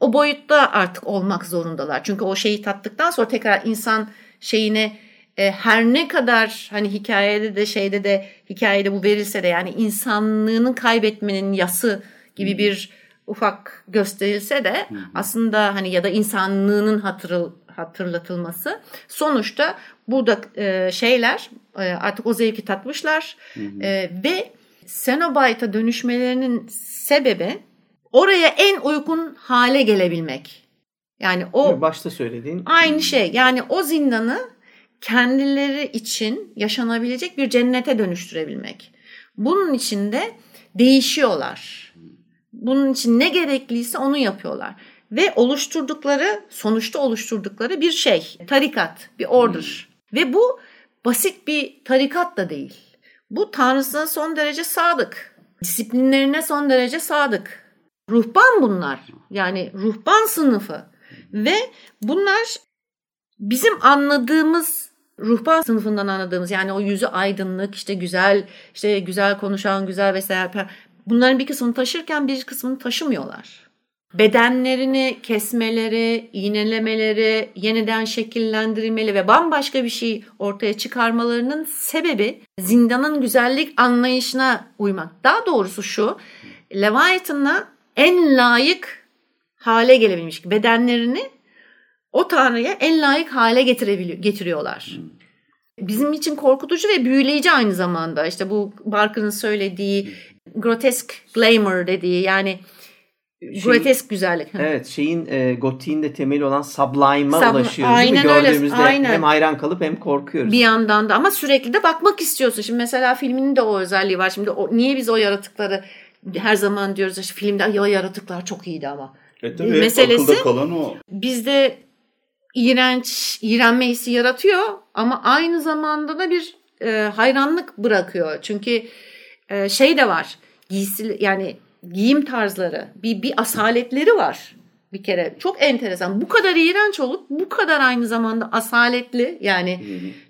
O boyutta artık olmak zorundalar. Çünkü o şeyi tattıktan sonra tekrar insan şeyine e, her ne kadar hani hikayede de şeyde de hikayede bu verilse de yani insanlığını kaybetmenin yası gibi bir ufak gösterilse de aslında hani ya da insanlığının hatırıl, hatırlatılması sonuçta burada e, şeyler e, artık o zevki tatmışlar E, ve Cenobite'a dönüşmelerinin sebebi oraya en uygun hale gelebilmek. Yani o Başta söylediğin. Aynı şey. Yani o zindanı kendileri için yaşanabilecek bir cennete dönüştürebilmek. Bunun için de değişiyorlar. Bunun için ne gerekliyse onu yapıyorlar. Ve oluşturdukları, sonuçta oluşturdukları bir şey. Tarikat, bir order. Ve bu basit bir tarikat da değil. Bu Tanrısına son derece sadık. Disiplinlerine son derece sadık. Ruhban bunlar. Yani ruhban sınıfı. Ve bunlar bizim anladığımız ruhban sınıfından anladığımız yani o yüzü aydınlık işte güzel işte güzel konuşan güzel vesaire bunların bir kısmını taşırken bir kısmını taşımıyorlar. Bedenlerini kesmeleri, iğnelemeleri, yeniden şekillendirmeleri ve bambaşka bir şey ortaya çıkarmalarının sebebi zindanın güzellik anlayışına uymak. Daha doğrusu şu, Leviathan'a en layık hale gelebilmiş bedenlerini o tanrıya en layık hale getirebiliyor, getiriyorlar. Bizim için korkutucu ve büyüleyici aynı zamanda. İşte bu Barker'ın söylediği grotesk glamour dediği yani grotesk güzellik. Evet şeyin e, gotiğin de temeli olan sublime'a Subli- ulaşıyoruz. Aynen öyle, Gördüğümüzde aynen. hem hayran kalıp hem korkuyoruz. Bir yandan da ama sürekli de bakmak istiyorsun. Şimdi mesela filminin de o özelliği var. Şimdi o, niye biz o yaratıkları her zaman diyoruz işte filmde ya yaratıklar çok iyiydi ama. E tabii Meselesi- kalan o. bizde iğrenç, iğrenme hissi yaratıyor ama aynı zamanda da bir e, hayranlık bırakıyor. Çünkü e, şey de var. Giysi yani giyim tarzları, bir bir asaletleri var. Bir kere çok enteresan. Bu kadar iğrenç olup bu kadar aynı zamanda asaletli yani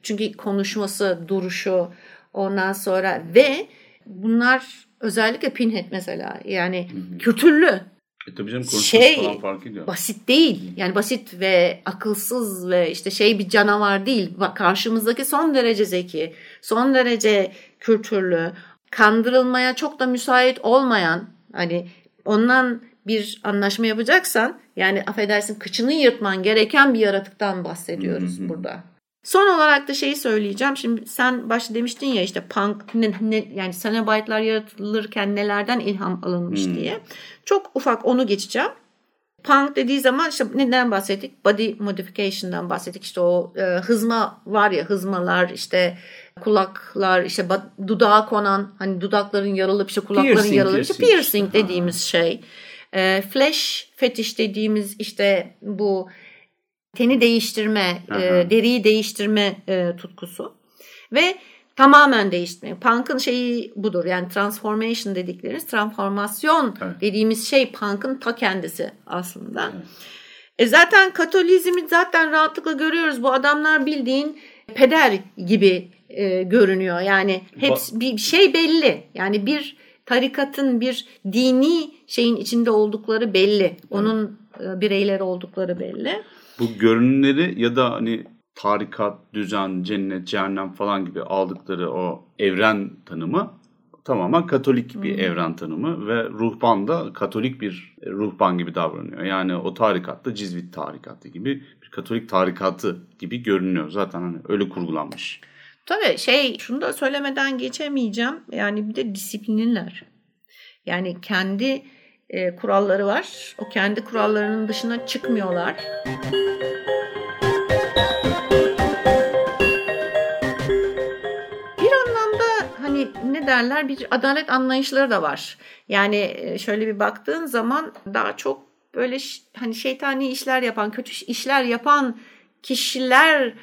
çünkü konuşması, duruşu ondan sonra ve bunlar özellikle Pinhead mesela yani kültürlü E tabii canım Şey, falan fark ediyor. basit değil. Yani basit ve akılsız ve işte şey bir canavar değil. Bak karşımızdaki son derece zeki, son derece kültürlü, kandırılmaya çok da müsait olmayan hani ondan bir anlaşma yapacaksan yani affedersin kıçını yırtman gereken bir yaratıktan bahsediyoruz burada. Son olarak da şeyi söyleyeceğim. Şimdi sen başta demiştin ya işte punk ne, ne, yani Cenobite'lar yaratılırken nelerden ilham alınmış diye. Çok ufak onu geçeceğim. Punk dediği zaman işte neden bahsettik? Body modification'dan bahsettik. İşte o e, hızma var ya hızmalar işte kulaklar işte dudağa konan hani dudakların yarılıp işte kulakların Piercing, yarılıp işte piercing piercing işte. dediğimiz şey. E, flash fetiş dediğimiz işte bu teni değiştirme, e, deriyi değiştirme e, tutkusu ve tamamen değiştirme. Punk'ın şeyi budur. Yani transformation dediklerimiz, transformasyon Evet. dediğimiz şey punk'ın ta kendisi aslında. E zaten Katolizmi zaten rahatlıkla görüyoruz. Bu adamlar bildiğin peder gibi e, görünüyor. Yani hepsi bir şey belli. Yani bir tarikatın bir dini şeyin içinde oldukları belli. Onun e, bireyleri oldukları belli. Bu görünümleri ya da hani tarikat, düzen, cennet, cehennem falan gibi aldıkları o evren tanımı tamamen Katolik bir evren tanımı ve ruhban da Katolik bir ruhban gibi davranıyor. Yani o tarikatta Cizvit tarikatı gibi bir Katolik tarikatı gibi görünüyor. Zaten hani öyle kurgulanmış. Tabii şey şunu da söylemeden geçemeyeceğim. Yani bir de disiplinler. Yani kendi e, kuralları var. O kendi kurallarının dışına çıkmıyorlar. Bir anlamda hani ne derler bir adalet anlayışları da var. Yani e, şöyle bir baktığın zaman daha çok böyle hani şeytani işler yapan, kötü işler yapan kişiler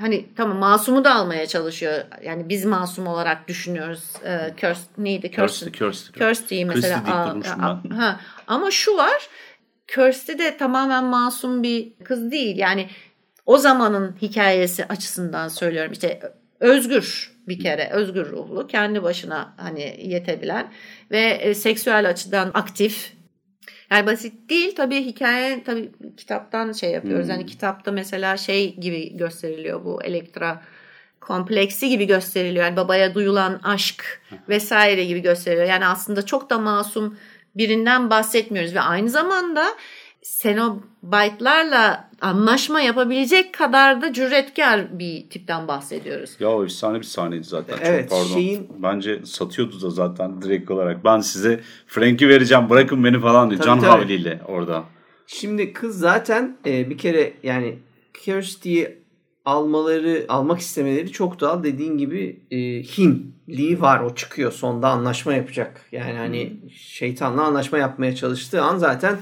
hani tamam masumu da almaya çalışıyor. Yani biz masum olarak düşünüyoruz. Ee, Kirst, neydi? Kirsten. Kirsty'yi mesela. Durmuşum aa, ben. ha. Ama şu var. Kirsty de tamamen masum bir kız değil. Yani o zamanın hikayesi açısından söylüyorum. İşte özgür bir kere özgür ruhlu kendi başına hani yetebilen ve e, seksüel açıdan aktif yani basit değil tabii hikaye tabii kitaptan şey yapıyoruz. Yani kitapta mesela şey gibi gösteriliyor bu Elektra kompleksi gibi gösteriliyor. Yani babaya duyulan aşk vesaire gibi gösteriliyor. Yani aslında çok da masum birinden bahsetmiyoruz ve aynı zamanda Cenobite'larla anlaşma yapabilecek kadar da cüretkar bir tipten bahsediyoruz. Ya o efsane bir sahneydi zaten. Evet, Çok pardon. şeyin- Bence satıyordu da zaten direkt olarak. Ben size Frank'i vereceğim bırakın beni falan diyor. Tabii, Can tabii. Havli'yle orada. Şimdi kız zaten e, bir kere yani Kirsty'yi almaları, almak istemeleri çok doğal. Dediğin gibi e, Hinliği var. O çıkıyor sonda anlaşma yapacak. Yani hani şeytanla anlaşma yapmaya çalıştığı an zaten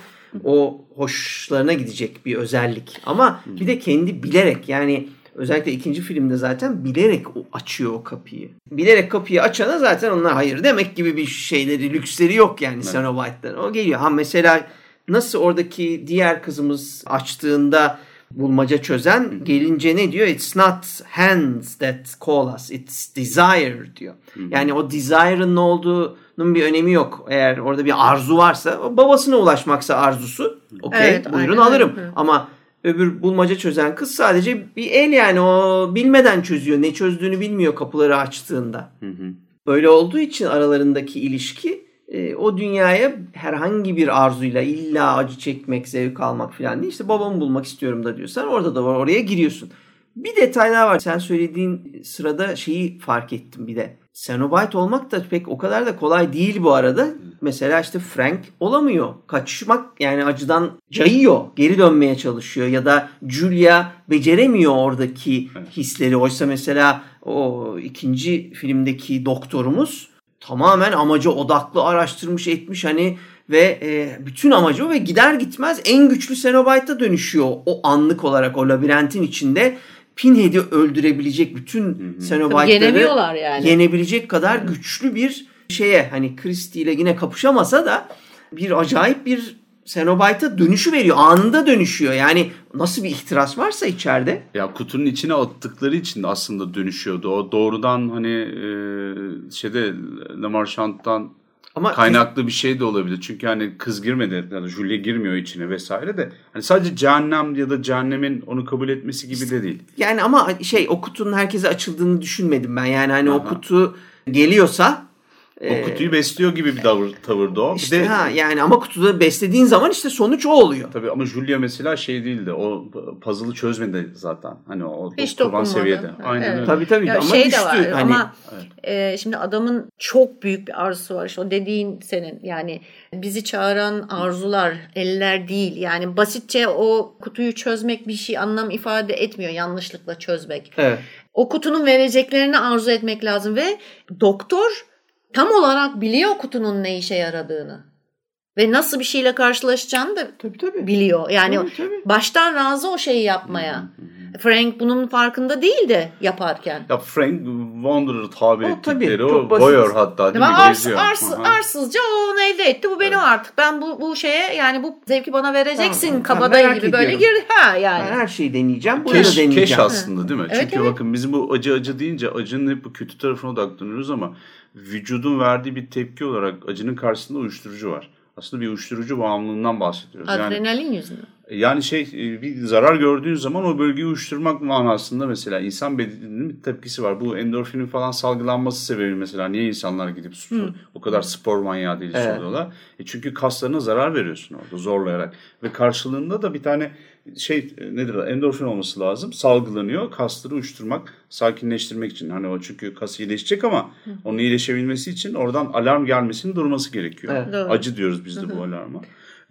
o hoşlarına gidecek bir özellik. Ama bir de kendi bilerek yani özellikle ikinci filmde zaten bilerek o- açıyor o kapıyı. Bilerek kapıyı açana zaten onlar hayır demek gibi bir şeyleri, lüksleri yok yani Cenobite'ların. O geliyor. Ha mesela nasıl oradaki diğer kızımız açtığında bulmaca çözen gelince ne diyor? It's not hands that call us, it's desire diyor. Yani o desire'ın ne olduğunun bir önemi yok. Eğer orada bir arzu varsa, babasına ulaşmaksa arzusu, okey Evet, buyurun aynen alırım. Hı. Ama öbür bulmaca çözen kız sadece bir el yani o bilmeden çözüyor. Ne çözdüğünü bilmiyor kapıları açtığında. Böyle olduğu için aralarındaki ilişki e, o dünyaya herhangi bir arzuyla illa acı çekmek, zevk almak falan değil. İşte babamı bulmak istiyorum da diyorsan orada da var oraya giriyorsun. Bir detay daha var. Sen söylediğin sırada şeyi fark ettim bir de. Cenobite olmak da pek o kadar da kolay değil bu arada. Mesela işte Frank olamıyor. Kaçmak yani acıdan cayıyor. Geri dönmeye çalışıyor. Ya da Julia beceremiyor oradaki hisleri. Oysa mesela o ikinci filmdeki doktorumuz tamamen amaca odaklı araştırmış etmiş hani ve e, bütün amacı o ve gider gitmez en güçlü Cenobite'a dönüşüyor o anlık olarak o labirentin içinde. Pinhead'i öldürebilecek bütün Cenobite'ları yani. yenebilecek kadar güçlü bir şeye hani Christie ile yine kapışamasa da bir acayip bir Cenobite'a dönüşü veriyor. Anında dönüşüyor. Yani nasıl bir ihtiras varsa içeride. Ya kutunun içine attıkları için aslında dönüşüyordu. O doğrudan hani e, şeyde Le Marchand'dan Ama kaynaklı bir şey de olabilir. Çünkü hani kız girmedi ya da Julia girmiyor içine vesaire de. Hani sadece cehennem ya da cehennemin onu kabul etmesi gibi de değil. Yani ama şey o kutunun herkese açıldığını düşünmedim ben. Yani hani o Aha. kutu geliyorsa O kutuyu besliyor gibi bir tavır, tavırdı o. Bir işte de ha yani ama kutuda beslediğin zaman işte sonuç o oluyor. Tabii ama Julia mesela şey değildi. O puzzle'ı çözmedi zaten. Hani o Hiç kurban seviyede. Aynen Evet. öyle. Tabii tabii Ya ama şey düştü. de var hani, ama e, şimdi adamın çok büyük bir arzusu var. İşte o dediğin senin yani bizi çağıran arzular, eller değil. Yani basitçe o kutuyu çözmek bir şey anlam ifade etmiyor yanlışlıkla çözmek. Evet. O kutunun vereceklerini arzu etmek lazım ve doktor tam olarak biliyor kutunun ne işe yaradığını. Ve nasıl bir şeyle karşılaşacağını da Tabii tabii. biliyor. Yani Tabii, tabii. baştan razı o şeyi yapmaya. Frank bunun farkında değil de yaparken. Ya Frank Wanderer tabir O tabii, ettikleri o çok basit. voyeur hatta değil mi? ars, Geziyor. ars, Aha. arsızca o onu elde etti. Bu benim artık. Ben bu bu şeye yani bu zevki bana vereceksin Tamam, kabadayı gibi böyle ediyorum. gir. Ha yani. Ben her şeyi deneyeceğim. Bunu da Keş, deneyeceğim. keş aslında değil mi? Evet, Çünkü evet. bakın bizim bu acı acı deyince acının hep bu kötü tarafına odaklanıyoruz ama vücudun verdiği bir tepki olarak acının karşısında uyuşturucu var. Aslında bir uyuşturucu bağımlılığından bahsediyoruz. Yani Adrenalin yüzünden. Yani şey e, bir zarar gördüğün zaman o bölgeyi uyuşturmak manasında mesela insan bedeninin bir tepkisi var. Bu endorfinin falan salgılanması sebebi mesela niye insanlar gidip su, o kadar spor manyağı delisi Evet. oluyorlar. E çünkü kaslarına zarar veriyorsun orada zorlayarak. Ve karşılığında da bir tane şey e, nedir endorfin olması lazım. Salgılanıyor kasları uyuşturmak, sakinleştirmek için. Hani o çünkü kas iyileşecek ama onun iyileşebilmesi için oradan alarm gelmesinin durması gerekiyor. Evet. Doğru. Acı diyoruz biz de bu alarma.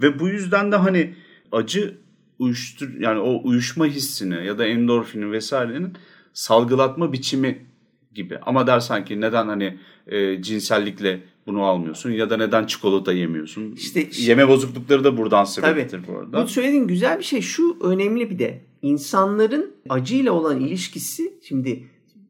Ve bu yüzden de hani acı uyuştur yani o uyuşma hissini ya da endorfini vesairenin salgılatma biçimi gibi. Ama dersen ki neden hani e, cinsellikle bunu almıyorsun ya da neden çikolata yemiyorsun? İşte- yeme bozuklukları da buradan sebeptir bu arada. Bu söylediğin güzel bir şey. Şu önemli bir de. insanların acıyla olan ilişkisi şimdi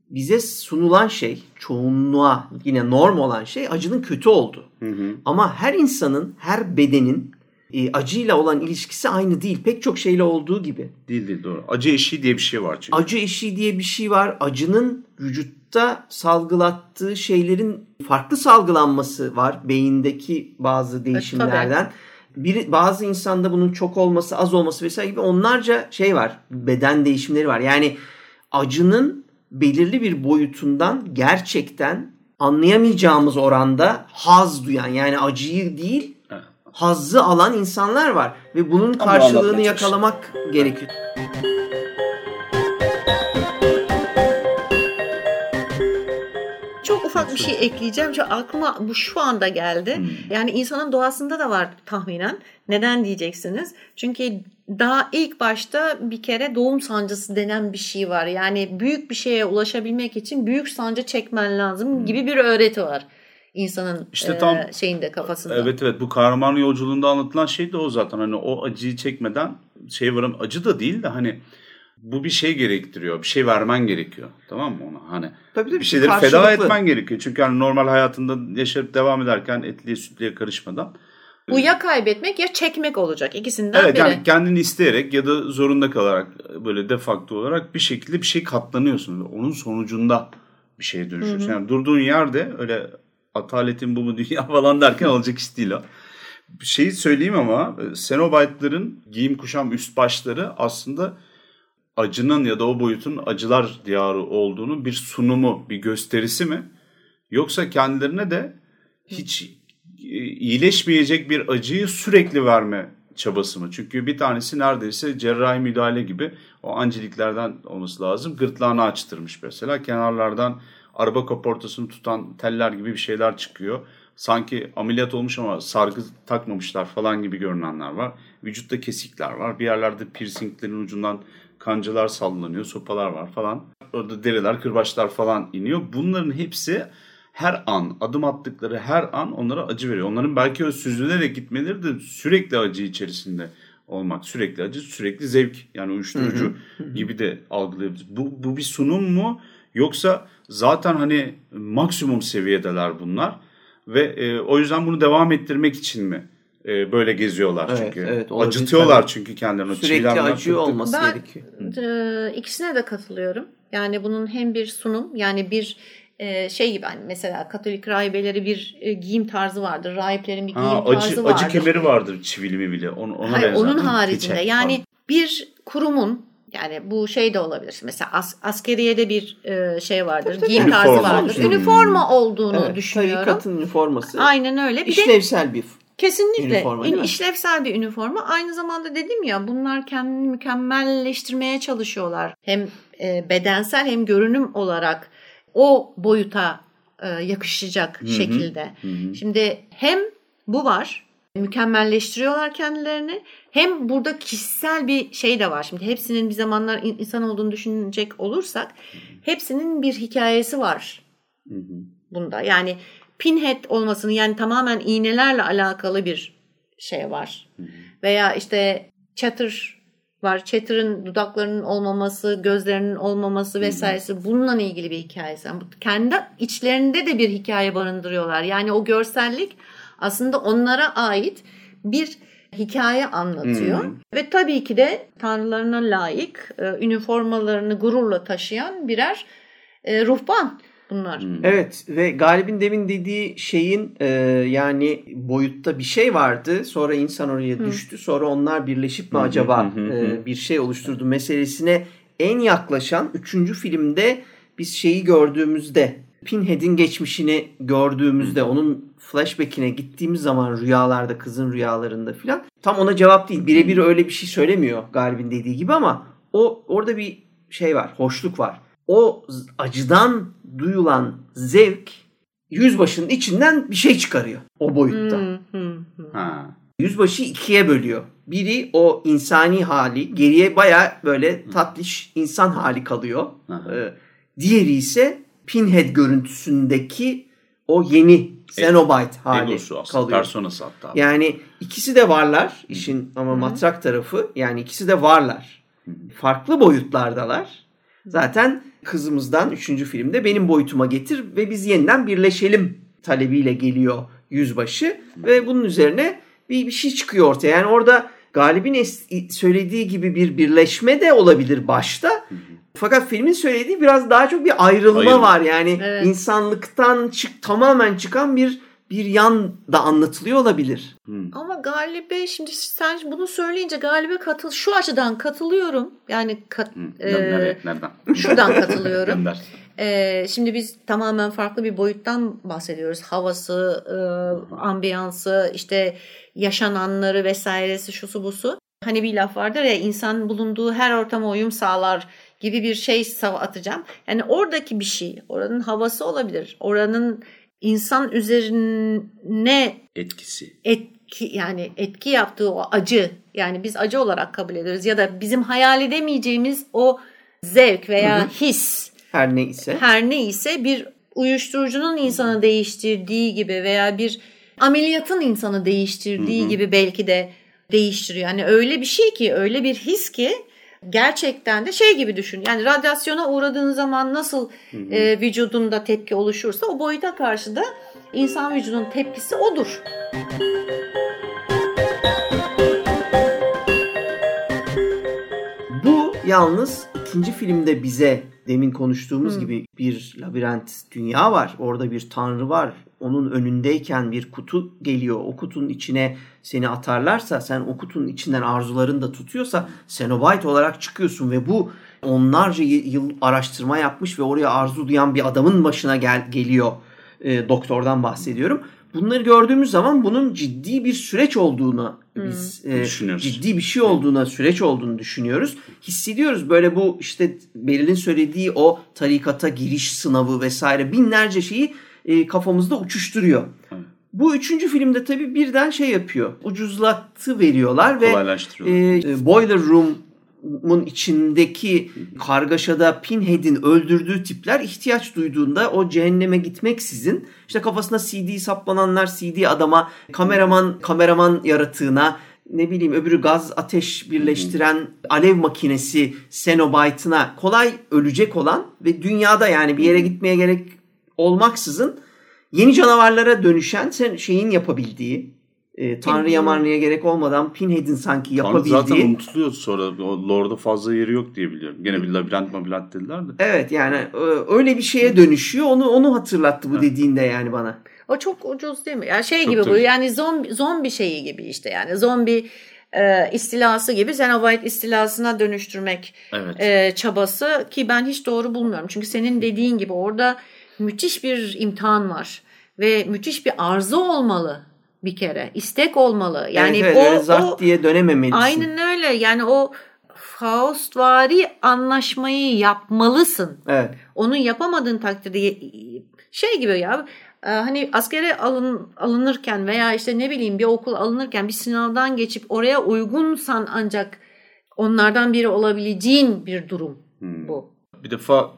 bize sunulan şey çoğunluğa yine norm olan şey acının kötü oldu. Hı hı. Ama her insanın, her bedenin e, acıyla olan ilişkisi aynı değil. Pek çok şeyle olduğu gibi. Değil değil doğru. Acı eşiği diye bir şey var çünkü. Acı eşiği diye bir şey var. Acının vücutta salgılattığı şeylerin farklı salgılanması var. Beyindeki bazı değişimlerden. Bir, bazı insanda bunun çok olması, az olması vesaire gibi onlarca şey var. Beden değişimleri var. Yani acının belirli bir boyutundan gerçekten anlayamayacağımız oranda haz duyan yani acıyı değil Evet. Hazzı alan insanlar var ve bunun Ama karşılığını yakalamak gerekiyor. Çok ufak bir şey ekleyeceğim. Çünkü aklıma bu şu anda geldi. Yani insanın doğasında da var tahminen. Neden diyeceksiniz? Çünkü daha ilk başta bir kere doğum sancısı denen bir şey var. Yani büyük bir şeye ulaşabilmek için büyük sancı çekmen lazım gibi bir öğreti var insanın İşte e, tam- şeyinde kafasında. Evet evet bu kahraman yolculuğunda anlatılan şey de o zaten. Hani o acıyı çekmeden şey varım acı da değil de hani bu bir şey gerektiriyor. Bir şey vermen gerekiyor. Tamam mı ona? Hani Tabii tabii, bir şeyleri feda karşılıklı. etmen gerekiyor. Çünkü hani normal hayatında yaşayıp devam ederken etliye sütlüye karışmadan. Bu ya kaybetmek ya çekmek olacak. İkisinden Evet biri. yani kendini isteyerek ya da zorunda kalarak böyle defakto olarak bir şekilde bir şey katlanıyorsun. Onun sonucunda bir şeye dönüşüyorsun. Yani durduğun yerde öyle ataletin bu mu dünya falan derken olacak iş değil o. Şeyi söyleyeyim ama e, Cenobite'ların giyim kuşam üst başları aslında acının ya da o boyutun acılar diyarı olduğunu bir sunumu, bir gösterisi mi? Yoksa kendilerine de hiç e, iyileşmeyecek bir acıyı sürekli verme çabası mı? Çünkü bir tanesi neredeyse cerrahi müdahale gibi o angeliklerden olması lazım. Gırtlağını açtırmış mesela. Kenarlardan araba kaportasını tutan teller gibi bir şeyler çıkıyor. Sanki ameliyat olmuş ama sargı takmamışlar falan gibi görünenler var. Vücutta kesikler var. Bir yerlerde piercinglerin ucundan kancılar sallanıyor, sopalar var falan. Orada deriler, kırbaçlar falan iniyor. Bunların hepsi her an, adım attıkları her an onlara acı veriyor. Onların belki o süzülerek gitmeleri de sürekli acı içerisinde olmak. Sürekli acı, sürekli zevk. Yani uyuşturucu gibi de algılayabiliriz. Bu, bu bir sunum mu? Yoksa zaten hani maksimum seviyedeler bunlar. Ve e, o yüzden bunu devam ettirmek için mi e, böyle geziyorlar Evet, çünkü. evet, olabilir Acıtıyorlar çünkü kendilerini. O Sürekli çilemden acıyor tık. olması Ben- gerekiyor. Ee, ikisine de katılıyorum. Yani bunun hem bir sunum yani bir e, şey gibi hani mesela Katolik rahibeleri bir e, giyim tarzı vardır. Rahiplerin bir giyim Ha, tarzı acı, vardır. acı kemeri vardır çivili mi bile. Onu, ona Hayır, benzer, onun haricinde Keçe, yani pardon. bir kurumun yani bu şey de olabilir. Mesela as, askeriyede bir e, şey vardır. tabii. Giyim tarzı Üniforma. vardır. Hmm. Üniforma olduğunu Evet, düşünüyorum. tarikatın üniforması. Aynen öyle. Bir de İşlevsel bir Kesinlikle. Üniforma, değil mi? işlevsel bir üniforma. Aynı zamanda dedim ya bunlar kendini mükemmelleştirmeye çalışıyorlar. Hem e, bedensel hem görünüm olarak o boyuta e, yakışacak hı. şekilde. Hı hı. Şimdi hem bu var. Mükemmelleştiriyorlar kendilerini. Hem burada kişisel bir şey de var. Şimdi hepsinin bir zamanlar in- insan olduğunu düşünecek olursak hepsinin bir hikayesi var bunda. Yani pinhead olmasını yani tamamen iğnelerle alakalı bir şey var. Veya işte çatır var. Çatırın dudaklarının olmaması, gözlerinin olmaması vesairesi bununla ilgili bir hikayesi. Yani kendi içlerinde de bir hikaye barındırıyorlar. Yani o görsellik aslında onlara ait bir hikaye anlatıyor. Hmm. Ve tabii ki de tanrılarına layık e, üniformalarını gururla taşıyan birer e, ruhban. bunlar. Evet ve Galip'in demin dediği şeyin e, yani boyutta bir şey vardı. Sonra insan oraya düştü. Sonra onlar birleşip mi Hı acaba hı e, bir şey oluşturdu meselesine en yaklaşan üçüncü filmde biz şeyi gördüğümüzde Pinhead'in geçmişini gördüğümüzde onun flashback'ine gittiğimiz zaman rüyalarda kızın rüyalarında filan tam ona cevap değil. Birebir öyle bir şey söylemiyor Galip'in dediği gibi ama o orada bir şey var. Hoşluk var. O acıdan duyulan zevk yüzbaşının içinden bir şey çıkarıyor o boyutta. Hı, hı, hı. Ha. Yüzbaşı ikiye bölüyor. Biri o insani hali, geriye baya böyle tatlış insan hali kalıyor. Ee, diğeri ise Pinhead görüntüsündeki o yeni Cenobite hali Egosu aslında. kalıyor. Personası hatta. Yani ikisi de varlar işin ama matrak tarafı yani ikisi de varlar. Farklı boyutlardalar. Zaten kızımızdan 3. filmde benim boyutuma getir ve biz yeniden birleşelim talebiyle geliyor yüzbaşı ve bunun üzerine bir, bir şey çıkıyor ortaya. Yani orada Galip'in es- söylediği gibi bir birleşme de olabilir başta. Fakat filmin söylediği biraz daha çok bir ayrılma Ayrılma. var. Yani Evet. insanlıktan çık tamamen çıkan bir bir yan da anlatılıyor olabilir. Ama Galip'e şimdi sen bunu söyleyince Galip'e katıl şu açıdan katılıyorum. Yani kat, Hı. e, Nereye? Nereden? şuradan katılıyorum. E, şimdi biz tamamen farklı bir boyuttan bahsediyoruz. Havası, e, ambiyansı, işte yaşananları vesairesi şusu busu. Hani bir laf vardır ya insan bulunduğu her ortama uyum sağlar gibi bir şey atacağım. Yani oradaki bir şey, oranın havası olabilir. Oranın insan üzerine Etkisi. etki yani etki yaptığı o acı yani biz acı olarak kabul ediyoruz ya da bizim hayal edemeyeceğimiz o zevk veya his Her neyse. her neyse bir uyuşturucunun insanı değiştirdiği gibi veya bir ameliyatın insanı değiştirdiği gibi belki de değiştiriyor. Yani öyle bir şey ki öyle bir his ki gerçekten de şey gibi düşün. Yani radyasyona uğradığın zaman nasıl e, vücudunda tepki oluşursa o boyuta karşı da insan vücudunun tepkisi odur. Bu yalnız ikinci filmde bize demin konuştuğumuz gibi bir labirent dünya var. Orada bir tanrı var. Onun önündeyken bir kutu geliyor. O kutunun içine seni atarlarsa sen o kutunun içinden arzuların da tutuyorsa Cenobite olarak çıkıyorsun ve bu onlarca yıl araştırma yapmış ve oraya arzu duyan bir adamın başına gel geliyor. E, doktordan bahsediyorum. Bunları gördüğümüz zaman bunun ciddi bir süreç olduğunu biz e, Düşünüyoruz. ciddi bir şey olduğuna, süreç olduğunu düşünüyoruz. Hissediyoruz böyle bu işte Beril'in söylediği o tarikata giriş sınavı vesaire binlerce şeyi e, kafamızda uçuşturuyor. Evet. Bu üçüncü filmde tabii birden şey yapıyor. Ucuzlatı veriyorlar ve Kolaylaştırıyorlar. e, Boiler Room'un içindeki kargaşada Pinhead'in öldürdüğü tipler ihtiyaç duyduğunda o cehenneme gitmeksizin işte kafasına CD saplananlar CD adama, kameraman kameraman yaratığına ne bileyim öbürü gaz ateş birleştiren alev makinesi Cenobite'ına kolay ölecek olan ve dünyada yani bir yere gitmeye gerek olmaksızın yeni canavarlara dönüşen sen şeyin yapabildiği e, Tanrı'ya Marlı'ya gerek olmadan Pinhead'in sanki Tanrı yapabildiği. zaten unutuluyor sonra. Lord'a fazla yeri yok diye biliyorum. Gene bir labirent mabirent dediler de. Evet yani e, öyle bir şeye dönüşüyor. Onu onu hatırlattı bu dediğinde yani bana. O çok ucuz değil mi? Yani şey Çok gibi bu tabii. yani zombi, zombi şeyi gibi işte yani zombi e, istilası gibi Cenobite istilasına dönüştürmek Evet. e, çabası ki ben hiç doğru bulmuyorum. Çünkü senin dediğin gibi orada müthiş bir imtihan var ve müthiş bir arzu olmalı bir kere. istek olmalı. Yani evet, evet, o, öyle zart o diye dönememelisin. aynen öyle. Yani o Faustvari anlaşmayı yapmalısın. Evet. Onu yapamadığın takdirde şey gibi ya e, hani askere alın, alınırken veya işte ne bileyim bir okul alınırken bir sınavdan geçip oraya uygunsan ancak onlardan biri olabileceğin bir durum Hmm. bu. Bir defa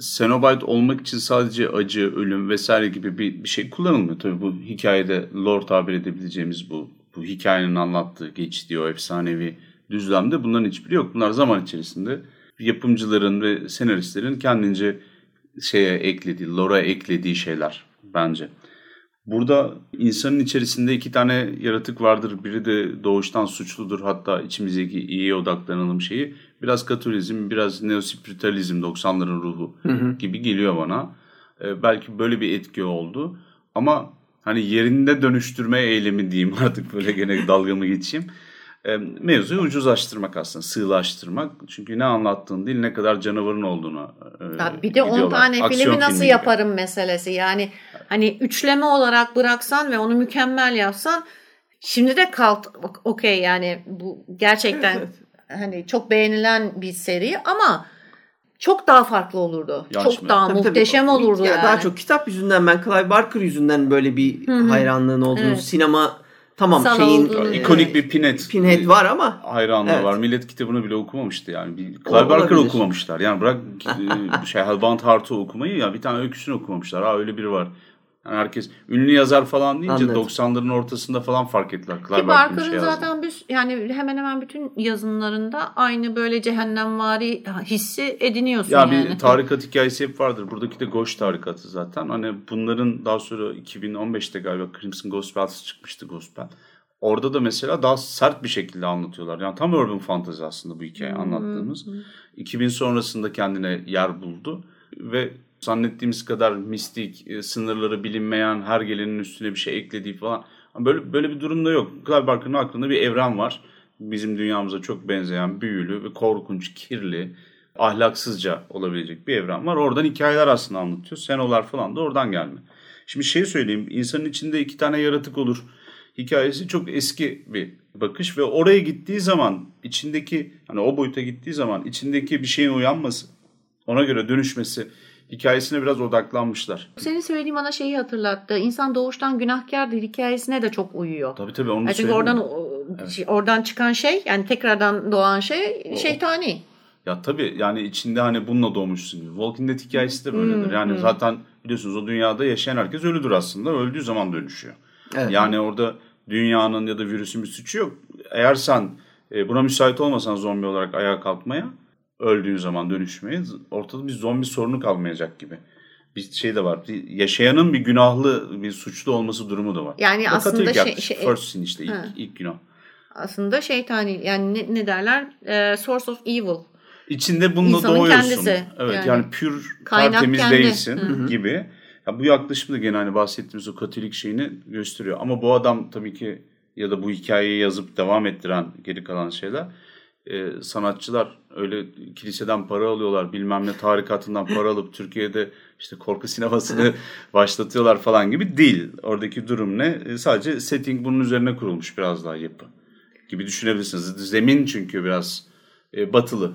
Cenobite olmak için sadece acı, ölüm vesaire gibi bir, bir şey kullanılmıyor. Tabii bu hikayede lore tabir edebileceğimiz bu, bu hikayenin anlattığı, geçtiği o efsanevi düzlemde bunların hiçbiri yok. Bunlar zaman içerisinde yapımcıların ve senaristlerin kendince şeye eklediği, lore'a eklediği şeyler bence. Burada insanın içerisinde iki tane yaratık vardır. Biri de doğuştan suçludur. Hatta içimizdeki iyiye odaklanalım şeyi. Biraz Katolik, biraz neospiritualizm, 90'ların ruhu gibi geliyor bana. E, belki böyle bir etki oldu. Ama hani yerinde dönüştürme eylemi diyeyim artık böyle gene dalgamı geçeyim. E, mevzuyu ucuzlaştırmak aslında, sığlaştırmak. Çünkü ne anlattığın değil ne kadar canavarın olduğunu e, ya Bir de 10 tane Aksiyon filmi nasıl filmi yaparım gibi. meselesi. Yani hani üçleme olarak bıraksan ve onu mükemmel yapsan şimdi de kalt okey yani bu gerçekten evet, evet. Hani çok beğenilen bir seri ama çok daha farklı olurdu. Yanlış çok daha tabii, muhteşem tabii. olurdu ya yani. Daha çok kitap yüzünden ben Clive Barker yüzünden böyle bir Hı-hı. hayranlığın olduğunu evet. sinema tamam Sana şeyin olduğunu, ikonik evet. bir Pinet. Pinet var ama hayranlığı evet. var. Millet kitabını bile okumamıştı yani. Bir Clive Barker okumamışlar. Yani bırak şey Hellbound Heart'ı okumayı ya bir tane öyküsünü okumamışlar. Ha öyle biri var. Yani herkes ünlü yazar falan deyince Anladım. 90'ların ortasında falan fark ettiler. Clive Ki Barker'ın şey zaten bir, yani hemen hemen bütün yazımlarında aynı böyle cehennemvari hissi ediniyorsun ya yani. Bir tarikat hikayesi hep vardır. Buradaki de Goş tarikatı zaten. Hani bunların daha sonra 2015'te galiba Crimson Gospels çıkmıştı Gospel. Orada da mesela daha sert bir şekilde anlatıyorlar. Yani tam urban fantasy aslında bu hikaye anlattığımız. 2000 sonrasında kendine yer buldu ve zannettiğimiz kadar mistik, e, sınırları bilinmeyen, her gelenin üstüne bir şey eklediği falan. Böyle böyle bir durumda yok. Clive Barker'ın aklında bir evren var. Bizim dünyamıza çok benzeyen, büyülü ve korkunç, kirli, ahlaksızca olabilecek bir evren var. Oradan hikayeler aslında anlatıyor. Senolar falan da oradan gelme. Şimdi şey söyleyeyim. insanın içinde iki tane yaratık olur. Hikayesi çok eski bir bakış ve oraya gittiği zaman içindeki hani o boyuta gittiği zaman içindeki bir şeyin uyanması, ona göre dönüşmesi hikayesine biraz odaklanmışlar. Senin söylediğin bana şeyi hatırlattı. İnsan doğuştan günahkardır hikayesine de çok uyuyor. Tabii tabii onu yani Çünkü oradan evet. oradan çıkan şey yani tekrardan doğan şey o, şeytani. Ya tabii yani içinde hani bununla doğmuşsun gibi. Walking Dead hikayesi de böyledir. Hmm, yani hmm. zaten biliyorsunuz o dünyada yaşayan herkes ölüdür aslında. Öldüğü zaman dönüşüyor. Evet. Yani orada dünyanın ya da virüsün bir suçu yok. Eğer sen e, buna müsait olmasan zombi olarak ayağa kalkmaya öldüğün zaman dönüşmeye ortada bir zombi sorunu kalmayacak gibi. Bir şey de var. Bir yaşayanın bir günahlı, bir suçlu olması durumu da var. Yani o aslında şey, şey, First sin işte ilk, ilk günah. Aslında şeytani yani ne, ne derler? E, source of evil. İçinde bununla İnsanın doğuyorsun. Kendisi. Evet yani, yani pür tertemiz kendi. değilsin Hı-hı. gibi. Ya bu yaklaşım da gene hani bahsettiğimiz o katolik şeyini gösteriyor. Ama bu adam tabii ki ya da bu hikayeyi yazıp devam ettiren geri kalan şeyler e, sanatçılar öyle kiliseden para alıyorlar bilmem ne tarikatından para alıp Türkiye'de işte korku sinemasını başlatıyorlar falan gibi değil. Oradaki durum ne? E, sadece setting bunun üzerine kurulmuş biraz daha yapı gibi düşünebilirsiniz. Zemin çünkü biraz e, batılı.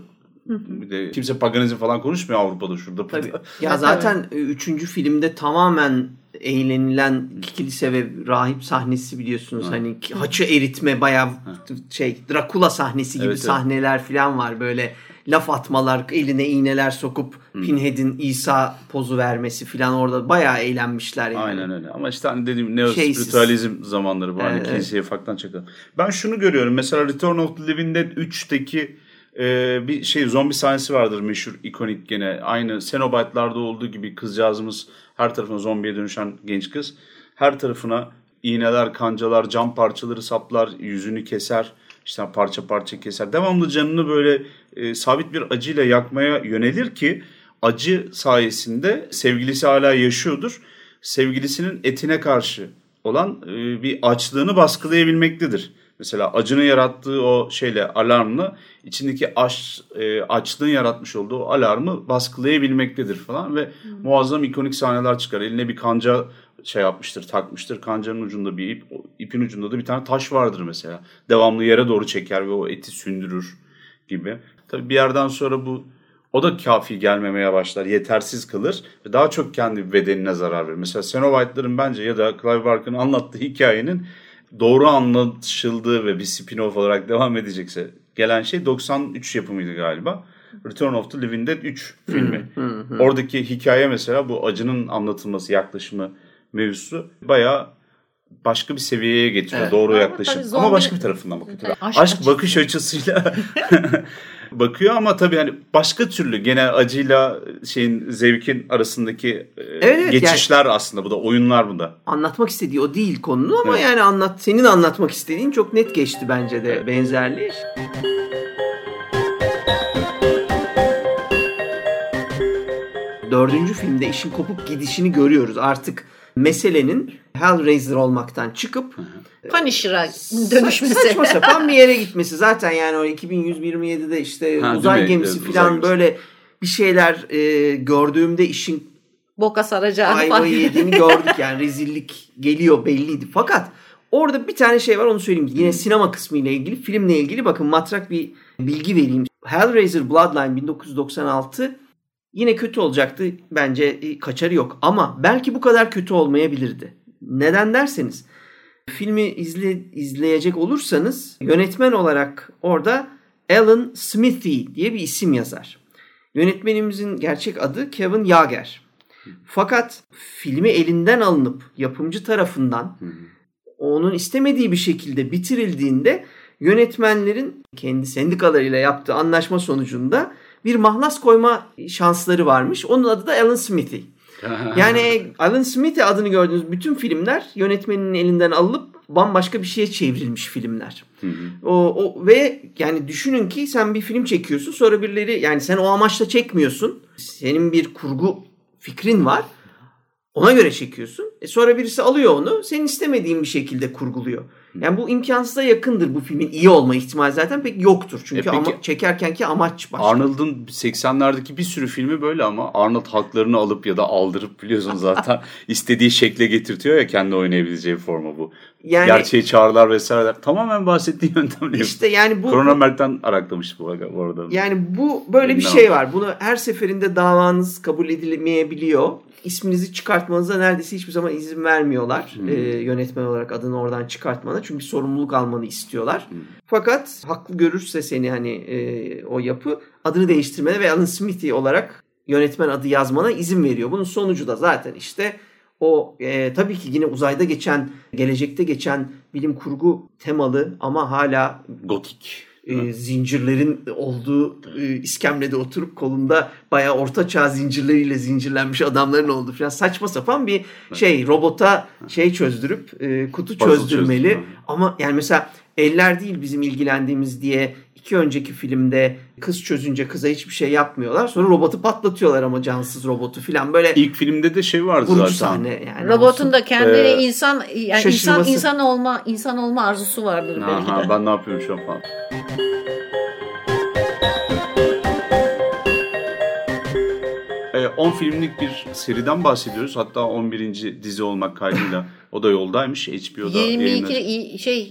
Bir de kimse paganizm falan konuşmuyor Avrupa'da şurada. Tabii. Ya zaten üçüncü filmde tamamen eğlenilen kilise ve rahip sahnesi biliyorsunuz. Ha. Hani haçı eritme bayağı şey Drakula sahnesi gibi evet, sahneler evet. falan var. Böyle laf atmalar, eline iğneler sokup Hı. Pinhead'in İsa pozu vermesi falan orada bayağı eğlenmişler yani. Aynen öyle. Ama işte hani dediğim neo spiritualizm zamanları bu. Hani evet, kiliseye evet. farktan çakalım. Ben şunu görüyorum. Mesela Return of the Living Dead 3'teki e, bir şey zombi sahnesi vardır meşhur ikonik gene. Aynı Cenobite'larda olduğu gibi kızcağızımız her tarafına zombiye dönüşen genç kız. Her tarafına iğneler, kancalar, cam parçaları saplar, yüzünü keser. işte parça parça keser. Devamlı canını böyle e, sabit bir acıyla yakmaya yönelir ki acı sayesinde sevgilisi hala yaşıyordur. Sevgilisinin etine karşı olan e, bir açlığını baskılayabilmektedir. Mesela acının yarattığı o şeyle alarmla içindeki aç, e, açlığın yaratmış olduğu alarmı baskılayabilmektedir falan ve hmm. muazzam ikonik sahneler çıkar. Eline bir kanca şey yapmıştır, takmıştır. Kancanın ucunda bir ip, ipin ucunda da bir tane taş vardır mesela. Devamlı yere doğru çeker ve o eti sündürür gibi. Tabii bir yerden sonra bu o da kafi gelmemeye başlar, yetersiz kalır ve daha çok kendi bedenine zarar verir. Mesela Cenobite'ların bence ya da Clive Barker'ın anlattığı hikayenin doğru anlaşıldığı ve bir spin-off olarak devam edecekse gelen şey 93 yapımıydı galiba. Return of the Living Dead 3 filmi. Oradaki hikaye mesela bu acının anlatılması, yaklaşımı mevzusu bayağı başka bir seviyeye getiriyor evet. doğru yaklaşım. Ama başka bir tarafından bakıyor. Tabii. Aşk, Aşk bakış açısıyla bakıyor ama tabii hani başka türlü gene acıyla şeyin zevkin arasındaki e, evet, geçişler yani, aslında bu da oyunlar bu da. Anlatmak istediği o değil konunu ama evet. yani anlat senin anlatmak istediğin çok net geçti bence de evet. benzerliği. dördüncü filmde işin kopup gidişini görüyoruz. Artık meselenin Hellraiser olmaktan çıkıp Punisher'a Sa- dönüşmesi. Saçma sapan bir yere gitmesi. Zaten yani o 2127'de işte Ha, uzay gemisi Evet, uzay falan gemisi. böyle bir şeyler e, gördüğümde işin Boka saracağını ayvayı yediğini gördük yani rezillik geliyor belliydi. Fakat orada bir tane şey var onu söyleyeyim. Yine sinema kısmı ile ilgili, filmle ilgili bakın matrak bir bilgi vereyim. Hellraiser Bloodline 1996 yine kötü olacaktı. Bence e, kaçarı yok ama belki bu kadar kötü olmayabilirdi. Neden derseniz filmi izle, izleyecek olursanız yönetmen olarak orada Alan Smithy diye bir isim yazar. Yönetmenimizin gerçek adı Kevin Yager. Fakat filmi elinden alınıp yapımcı tarafından onun istemediği bir şekilde bitirildiğinde yönetmenlerin kendi sendikalarıyla yaptığı anlaşma sonucunda bir mahlas koyma şansları varmış. Onun adı da Alan Smithy. Yani Alan Smithy adını gördüğünüz bütün filmler yönetmenin elinden alınıp bambaşka bir şeye çevrilmiş filmler. O, o ve yani düşünün ki sen bir film çekiyorsun sonra birileri yani sen o amaçla çekmiyorsun. Senin bir kurgu fikrin var. Ona göre çekiyorsun. E sonra birisi alıyor onu. Senin istemediğin bir şekilde kurguluyor. Yani bu imkansıza yakındır bu filmin iyi olma ihtimali zaten pek yoktur. Çünkü E peki- ama, çekerkenki amaç başka. Arnold'un 80'lerdeki bir sürü filmi böyle ama Arnold haklarını alıp ya da aldırıp biliyorsun zaten istediği şekle getirtiyor ya kendi oynayabileceği forma bu. Yani- Gerçeği çağrılar vesaireler tamamen bahsettiği yöntemle. İşte yani bu Cronenberg'den araklamış bu, bu arada. Yani bu böyle bir şey var. Bunu her seferinde davanız kabul edilmeyebiliyor. İsminizi çıkartmanıza neredeyse hiçbir zaman izin vermiyorlar. Hmm. Ee, yönetmen olarak adını oradan çıkartmana. Çünkü sorumluluk almanı istiyorlar. Fakat haklı görürse seni hani e, o yapı adını değiştirmene ve Alan Smithy olarak yönetmen adı yazmana izin veriyor. Bunun sonucu da zaten işte o e, tabii ki yine uzayda geçen, gelecekte geçen bilim kurgu temalı ama hala Gotik. E, zincirlerin olduğu e, iskemlede oturup kolunda bayağı orta çağ zincirleriyle zincirlenmiş adamların olduğu falan saçma sapan bir şey robota şey çözdürüp e, kutu Puzzle çözdürmeli çözdürme. ama yani mesela eller değil bizim ilgilendiğimiz diye iki önceki filmde kız çözünce kıza hiçbir şey yapmıyorlar. Sonra robotu patlatıyorlar ama cansız robotu falan böyle İlk filmde de şey vardı zaten. sahne yani. Robotun da kendine Ee, insan yani insan şaşırması. insan olma insan olma arzusu vardır belki Aha, ben ne yapıyorum şu an falan. Ee, 10 filmlik bir seriden bahsediyoruz. Hatta 11. dizi olmak kaydıyla o da yoldaymış. HBO'da 22 yayınlanacak. i- şey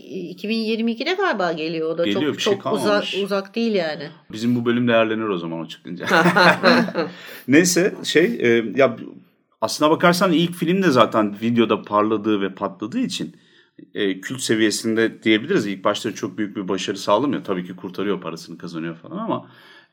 2022'de galiba geliyor o da Geliyor, çok şey çok uzak uzak değil yani. Bizim bu bölüm değerlenir o zaman o çıkınca. Neyse şey e, ya aslına bakarsan ilk film de zaten videoda parladığı ve patladığı için e, kült seviyesinde diyebiliriz. İlk başta çok büyük bir başarı sağlamıyor. Tabii ki kurtarıyor parasını kazanıyor falan ama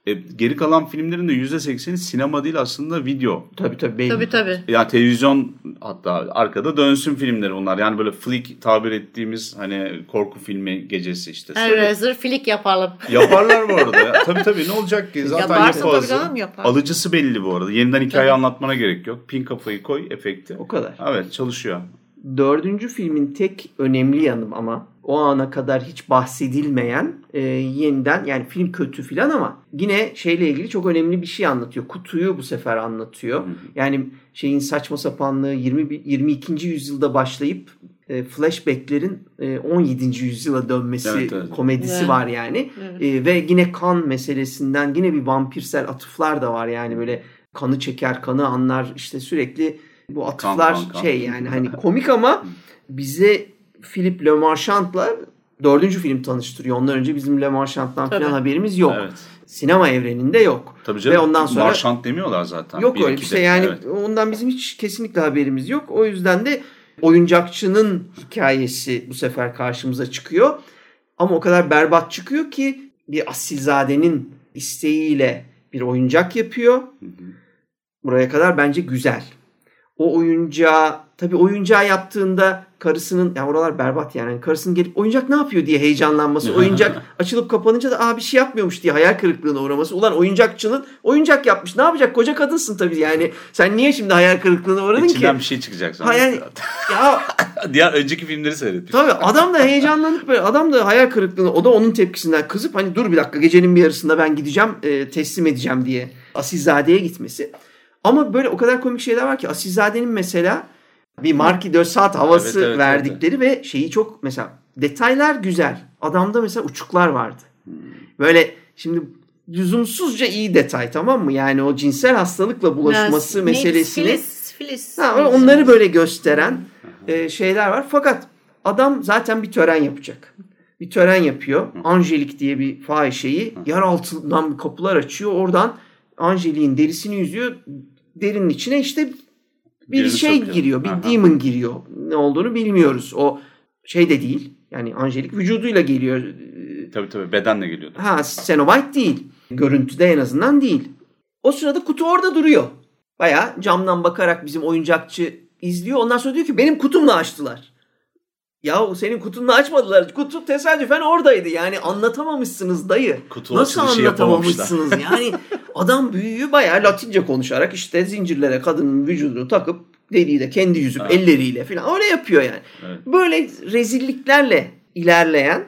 e, geri kalan filmlerin de %80'i sinema değil aslında video. Tabii tabii belli. Tabii tabii. Yani televizyon hatta arkada dönsün filmleri bunlar. Yani böyle flick tabir ettiğimiz hani korku filmi gecesi işte. Hellraiser flick yapalım. Yaparlar bu arada. ya. Tabii tabii ne olacak ki? Zaten Yaparsın yapı hazır. yapar. Alıcısı belli bu arada. Yeniden hikaye Tabii. anlatmana gerek yok. Pin kafayı koy efekti. O kadar. Evet çalışıyor. Dördüncü filmin tek önemli yanım ama o ana kadar hiç bahsedilmeyen e, yeniden yani film kötü filan ama yine şeyle ilgili çok önemli bir şey anlatıyor. Kutuyu bu sefer anlatıyor. Yani şeyin saçma sapanlığı 20, 22. yüzyılda başlayıp e, flashbacklerin e, 17. yüzyıla dönmesi Evet, evet. komedisi Evet. var yani. Evet. E, ve yine kan meselesinden yine bir vampirsel atıflar da var yani böyle kanı çeker, kanı anlar işte sürekli bu atıflar kan, kan. şey yani hani komik ama bize Philip Le Marchand'la dördüncü film tanıştırıyor. Ondan önce bizim Le Marchand'dan Tabii. falan haberimiz yok. Evet. Sinema evreninde yok. Tabii canım. Ve ondan sonra Marşant demiyorlar zaten. yok öyle bir şey yani Evet. ondan bizim hiç kesinlikle haberimiz yok. O yüzden de oyuncakçının hikayesi bu sefer karşımıza çıkıyor. Ama o kadar berbat çıkıyor ki bir asilzadenin isteğiyle bir oyuncak yapıyor. Buraya kadar bence güzel. O oyuncağı tabii oyuncağı yaptığında karısının ya oralar berbat yani. Karısının gelip oyuncak ne yapıyor diye heyecanlanması. Oyuncak açılıp kapanınca da aa bir şey yapmıyormuş diye hayal kırıklığına uğraması. Ulan oyuncakçının oyuncak yapmış. Ne yapacak? Koca kadınsın tabii yani. Sen niye şimdi hayal kırıklığına uğradın İçinden ki? bir şey çıkacak sonra. ya Diğer önceki filmleri seyretmiş. Tabii adam da heyecanlanıp böyle adam da hayal kırıklığına o da onun tepkisinden kızıp hani dur bir dakika gecenin bir yarısında ben gideceğim e, teslim edeceğim diye Asilzade'ye gitmesi. Ama böyle o kadar komik şeyler var ki Asilzade'nin mesela bir Marquis de Sade havası Evet, evet, verdikleri ve şeyi çok mesela detaylar güzel. Adamda mesela uçuklar vardı. Böyle şimdi lüzumsuzca iyi detay tamam mı? Yani o cinsel hastalıkla bulaşması Biraz meselesini Filis, filis, Ha, onları böyle gösteren e, şeyler var. Fakat adam zaten bir tören yapacak. Bir tören yapıyor. Angelik diye bir fahişeyi yer altından kapılar açıyor. Oradan Angelik'in derisini yüzüyor. Derinin içine işte bir Birini şey sokuyor. giriyor. Bir Aha. demon giriyor. Ne olduğunu bilmiyoruz. O şey de değil. Yani Angelik vücuduyla geliyor. Tabii tabii bedenle geliyordu. Ha Cenobite değil. Görüntüde en azından değil. O sırada kutu orada duruyor. Baya camdan bakarak bizim oyuncakçı izliyor. Ondan sonra diyor ki benim kutumla açtılar. Ya senin kutunla açmadılar. Kutu tesadüfen oradaydı. Yani anlatamamışsınız dayı. Kutu Nasıl anlatamamışsınız? Yani adam büyüğü bayağı latince konuşarak işte zincirlere kadının vücudunu takıp deliği de kendi yüzüp Evet. elleriyle falan öyle yapıyor yani. Evet. Böyle rezilliklerle ilerleyen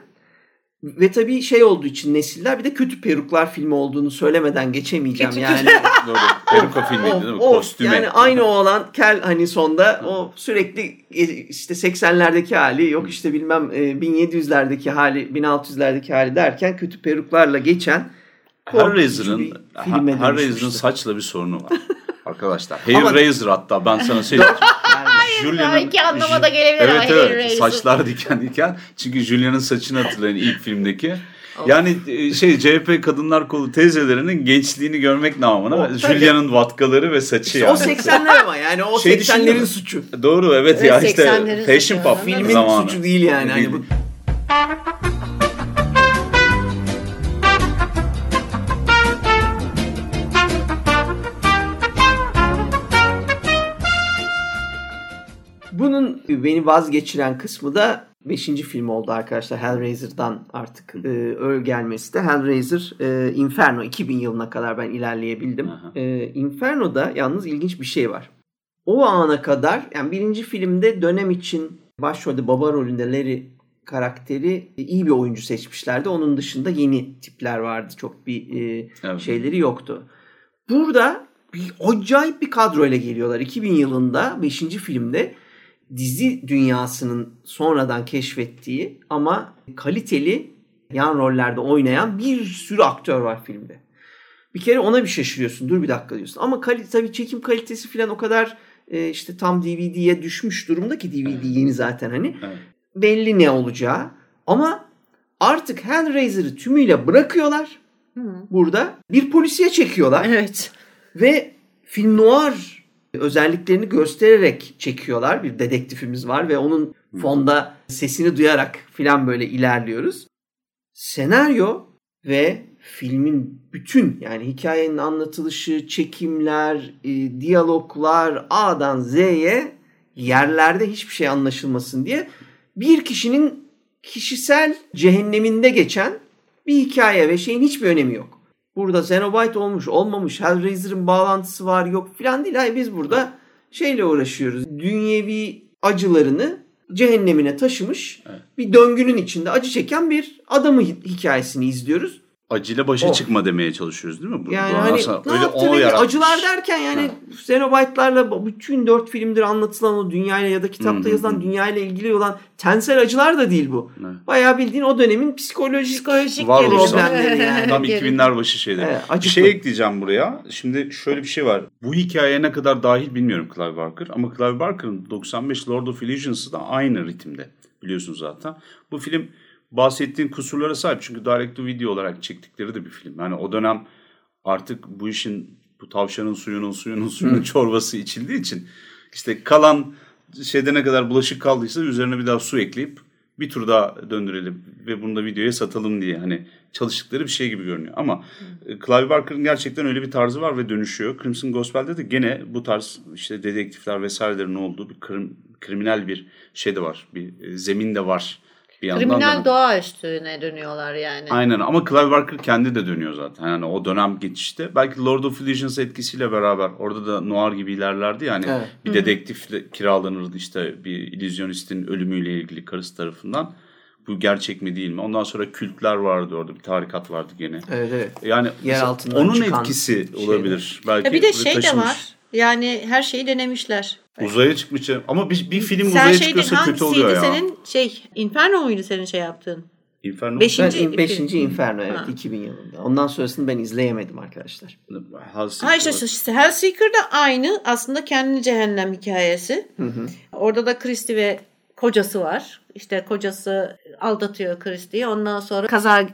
ve tabii şey olduğu için nesiller bir de kötü peruklar filmi olduğunu söylemeden geçemeyeceğim Kötü yani. Doğru. Peruka filmiydi değil mi? Kostüme. Yani aynı o olan kel hani sonda o sürekli e, işte 80'lerdeki hali yok işte bilmem e, 1700'lerdeki hali 1600'lerdeki hali derken kötü peruklarla geçen Hellraiser'ın Hellraiser'ın saçla bir sorunu var. Arkadaşlar. Hellraiser hatta ben sana söyleyeyim. Julia'nın iki anlama da gelebilir Evet ama evet. Hellraiser. Saçlar diken diken. Çünkü Julia'nın saçını hatırlayın ilk filmdeki. Yani e, şey CHP kadınlar kolu teyzelerinin gençliğini görmek namına O. Julia'nın vatkaları ve saçı İşte yani. o 80'ler ama yani o Şey 80'lerin düşündün mü? suçu. Doğru evet, Evet, ya işte 80'lerin Fashion suçu. Pop Filmin zamanı. suçu değil yani. Hani bu beni vazgeçiren kısmı da 5. film oldu arkadaşlar. Hellraiser'dan artık e, gelmesi de. Hellraiser e, Inferno 2000 yılına kadar ben ilerleyebildim. Aha. E, Inferno'da yalnız ilginç bir şey var. O ana kadar yani birinci filmde dönem için başrolde baba rolünde Larry karakteri iyi bir oyuncu seçmişlerdi. Onun dışında yeni tipler vardı. Çok bir e, Evet. şeyleri yoktu. Burada bir acayip bir kadroyla geliyorlar. 2000 yılında 5. filmde dizi dünyasının sonradan keşfettiği ama kaliteli yan rollerde oynayan bir sürü aktör var filmde. Bir kere ona bir şaşırıyorsun. Dur bir dakika diyorsun. Ama kali, tabii çekim kalitesi falan o kadar e, işte tam DVD'ye düşmüş durumda ki DVD yeni zaten hani. Evet. Belli ne olacağı. Ama artık Hellraiser'ı tümüyle bırakıyorlar Hı. burada. Bir polisiye çekiyorlar. Evet. Ve film noir özelliklerini göstererek çekiyorlar. Bir dedektifimiz var ve onun fonda sesini duyarak filan böyle ilerliyoruz. Senaryo ve filmin bütün yani hikayenin anlatılışı, çekimler, e, diyaloglar A'dan Z'ye yerlerde hiçbir şey anlaşılmasın diye bir kişinin kişisel cehenneminde geçen bir hikaye ve şeyin hiçbir önemi yok. Burada Cenobite olmuş, olmamış, Hellraiser'ın bağlantısı var, yok filan değil. Hayır biz burada şeyle uğraşıyoruz. Dünyevi acılarını cehennemine taşımış Evet. bir döngünün içinde acı çeken bir adamı hi- hikayesini izliyoruz. Acıyla başa O. çıkma demeye çalışıyoruz değil mi? Bu- Yani bu hani aslında ne öyle yaptı acılar derken yani Cenobite'larla bütün dört filmdir anlatılan o dünyayla ya da kitapta yazılan dünyayla ilgili olan tensel acılar da değil bu. Evet. Bayağı bildiğin o dönemin psikolojik, Psikolojik problemleri yani. Tam Gerilim. 2000'ler başı şeyler. Evet, bir acıklı. şey ekleyeceğim buraya. Şimdi şöyle bir şey var. Bu hikayeye ne kadar dahil bilmiyorum Clive Barker. Ama Clive Barker'ın 95 Lord of Illusions'ı da aynı ritimde. Biliyorsunuz zaten. Bu film bahsettiğin kusurlara sahip. Çünkü direct to video olarak çektikleri de bir film. Yani o dönem artık bu işin bu tavşanın suyunun suyunun suyunun çorbası içildiği için işte kalan şeyde ne kadar bulaşık kaldıysa üzerine bir daha su ekleyip bir tur daha döndürelim ve bunu da videoya satalım diye hani çalıştıkları bir şey gibi görünüyor. Ama e, Clive Barker'ın gerçekten öyle bir tarzı var ve dönüşüyor. Crimson Gospel'de de gene bu tarz işte dedektifler vesairelerin olduğu bir krim, kriminal bir şey de var. Bir e, zemin de var bir yandan Kriminal da. doğa üstüne dönüyorlar yani. Aynen ama Clive Barker kendi de dönüyor zaten. Yani o dönem geçişte. Belki Lord of Illusions etkisiyle beraber orada da noir gibi ilerlerdi. Yani Evet. bir dedektifle kiralanırdı işte bir illüzyonistin ölümüyle ilgili karısı tarafından. Bu gerçek mi değil mi? Ondan sonra kültler vardı orada. Bir tarikat vardı gene. Evet evet. Yani Yer altından onun etkisi şeyler. olabilir. Belki Ya bir de şey de taşımış. var. Yani her şeyi denemişler. Uzaya çıkmış ama bir, bir film Sen uzaya şeydin çıkıyorsa kötü oluyor ya. senin şey Inferno muydu senin şey yaptığın? Inferno. Beşinci- Ben İkinci 5. film. Inferno evet Ha. 2000 yılında. Ondan sonrasını ben izleyemedim arkadaşlar. Hellseeker. Ha işte, işte Hellseeker da aynı aslında kendi cehennem hikayesi. Orada da Christie ve kocası var. İşte kocası aldatıyor Christie'yi. Ondan sonra kaza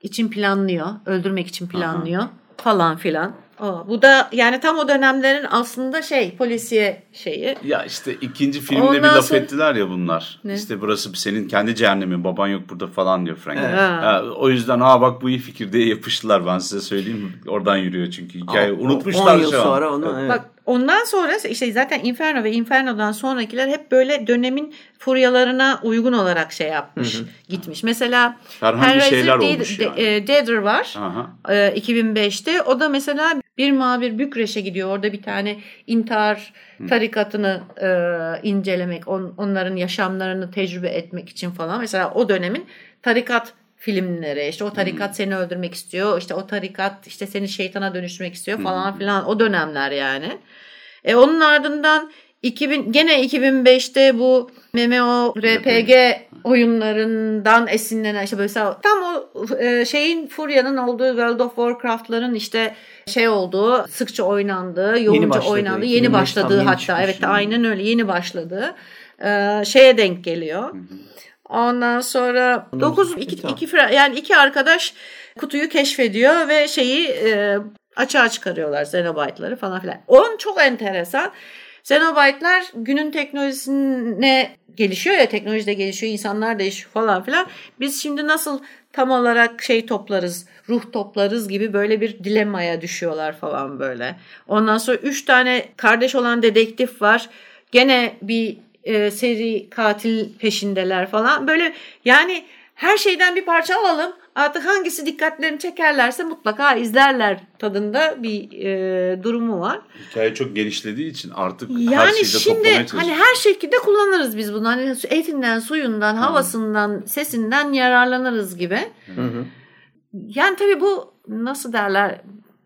için planlıyor. Öldürmek için planlıyor. Falan filan. O. Bu da yani tam o dönemlerin aslında şey polisiye şeyi. Ya işte ikinci filmde Ondan bir laf sonra- ettiler ya bunlar. Ne? İşte burası senin kendi cehennemin baban yok burada falan diyor Frank. Evet. Ha, o yüzden ha bak bu iyi fikir diye yapıştılar ben size söyleyeyim. Oradan yürüyor çünkü hikaye. Unutmuşlar 10 yıl şu an. sonra onu evet. Bak ondan sonra işte zaten Inferno ve Inferno'dan sonrakiler hep böyle dönemin furyalarına uygun olarak şey yapmış, gitmiş. Mesela Herhangi şeyler Dead- olmuş De- yani. e, Deader var. E, 2005'te. O da mesela bir muhabir Bükreş'e gidiyor. Orada bir tane intihar tarikatını e, incelemek, on- onların yaşamlarını tecrübe etmek için falan. Mesela o dönemin tarikat filmleri işte o tarikat seni öldürmek istiyor işte o tarikat işte seni şeytana dönüştürmek istiyor falan filan o dönemler yani. E onun ardından 2000 gene 2005'te bu MMO RPG oyunlarından esinlenen işte mesela tam o e, şeyin Furya'nın olduğu World of Warcraft'ların işte şey olduğu sıkça oynandığı, yoğunca başladığı, oynandığı, 2005 yeni başladığı yeni hatta çıkmış evet yani. aynen öyle yeni başladığı e, şeye denk geliyor. Ondan sonra 9 iki, iki yani iki arkadaş kutuyu keşfediyor ve şeyi e, açığa çıkarıyorlar Xenobyte'ları falan filan. Onun çok enteresan. Xenobyte'lar günün teknolojisine gelişiyor ya teknoloji de gelişiyor insanlar değişiyor falan filan. Biz şimdi nasıl tam olarak şey toplarız ruh toplarız gibi böyle bir dilemaya düşüyorlar falan böyle. Ondan sonra üç tane kardeş olan dedektif var. Gene bir e, seri katil peşindeler falan. Böyle yani her şeyden bir parça alalım. Artık hangisi dikkatlerini çekerlerse mutlaka izlerler tadında bir e, durumu var. Hikaye çok genişlediği için artık her Yani şeyi de toplamaya çalışıyor. hani her şekilde kullanırız biz bunu. Hani etinden, suyundan, havasından, sesinden yararlanırız gibi. Hı hı. Yani tabii bu nasıl derler?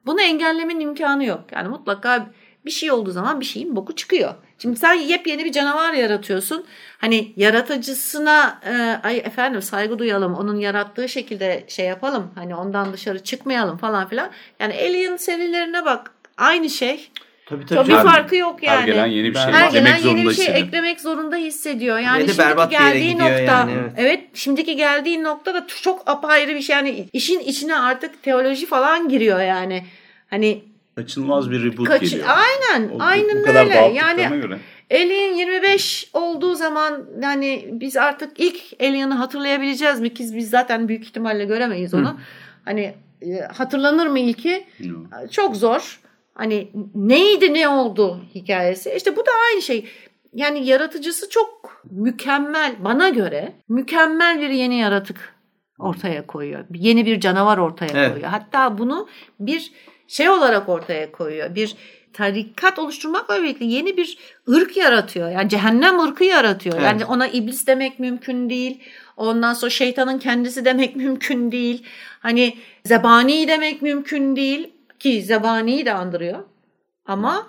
Bunu engellemenin imkanı yok. Yani mutlaka bir şey olduğu zaman bir şeyin boku çıkıyor. Şimdi sen yepyeni bir canavar yaratıyorsun. Hani yaratıcısına e, ay efendim saygı duyalım. Onun yarattığı şekilde şey yapalım. Hani ondan dışarı çıkmayalım falan filan. Yani Alien serilerine bak. Aynı şey. Tabii Tabii tabii. Her- farkı yok yani. Her gelen yeni bir şey Her eklemek gelen zorunda yeni bir şey hissediyor. eklemek zorunda hissediyor. Yani Ve şimdiki berbat bir yere geldiği nokta yani, evet. evet. şimdiki geldiği nokta da çok apayrı bir şey. Yani işin içine artık teoloji falan giriyor yani. Hani Kaçınılmaz bir reboot kaç geliyor. aynen O- aynen bu kadar öyle. Yani göre. Alien 25 olduğu zaman yani biz artık ilk Alien'ı hatırlayabileceğiz mi? Ki biz zaten büyük ihtimalle göremeyiz onu. Hani e, hatırlanır mı ilki? Yok. çok zor. Hani neydi ne oldu hikayesi. İşte bu da aynı şey. Yani yaratıcısı çok mükemmel bana göre mükemmel bir yeni yaratık ortaya koyuyor. Yeni bir canavar ortaya Evet. koyuyor. Hatta bunu bir şey olarak ortaya koyuyor. Bir tarikat oluşturmakla birlikte yeni bir ırk yaratıyor. Yani cehennem ırkı yaratıyor. Evet. Yani ona iblis demek mümkün değil. Ondan sonra şeytanın kendisi demek mümkün değil. Hani zebani demek mümkün değil ki zebaniyi de andırıyor. Ama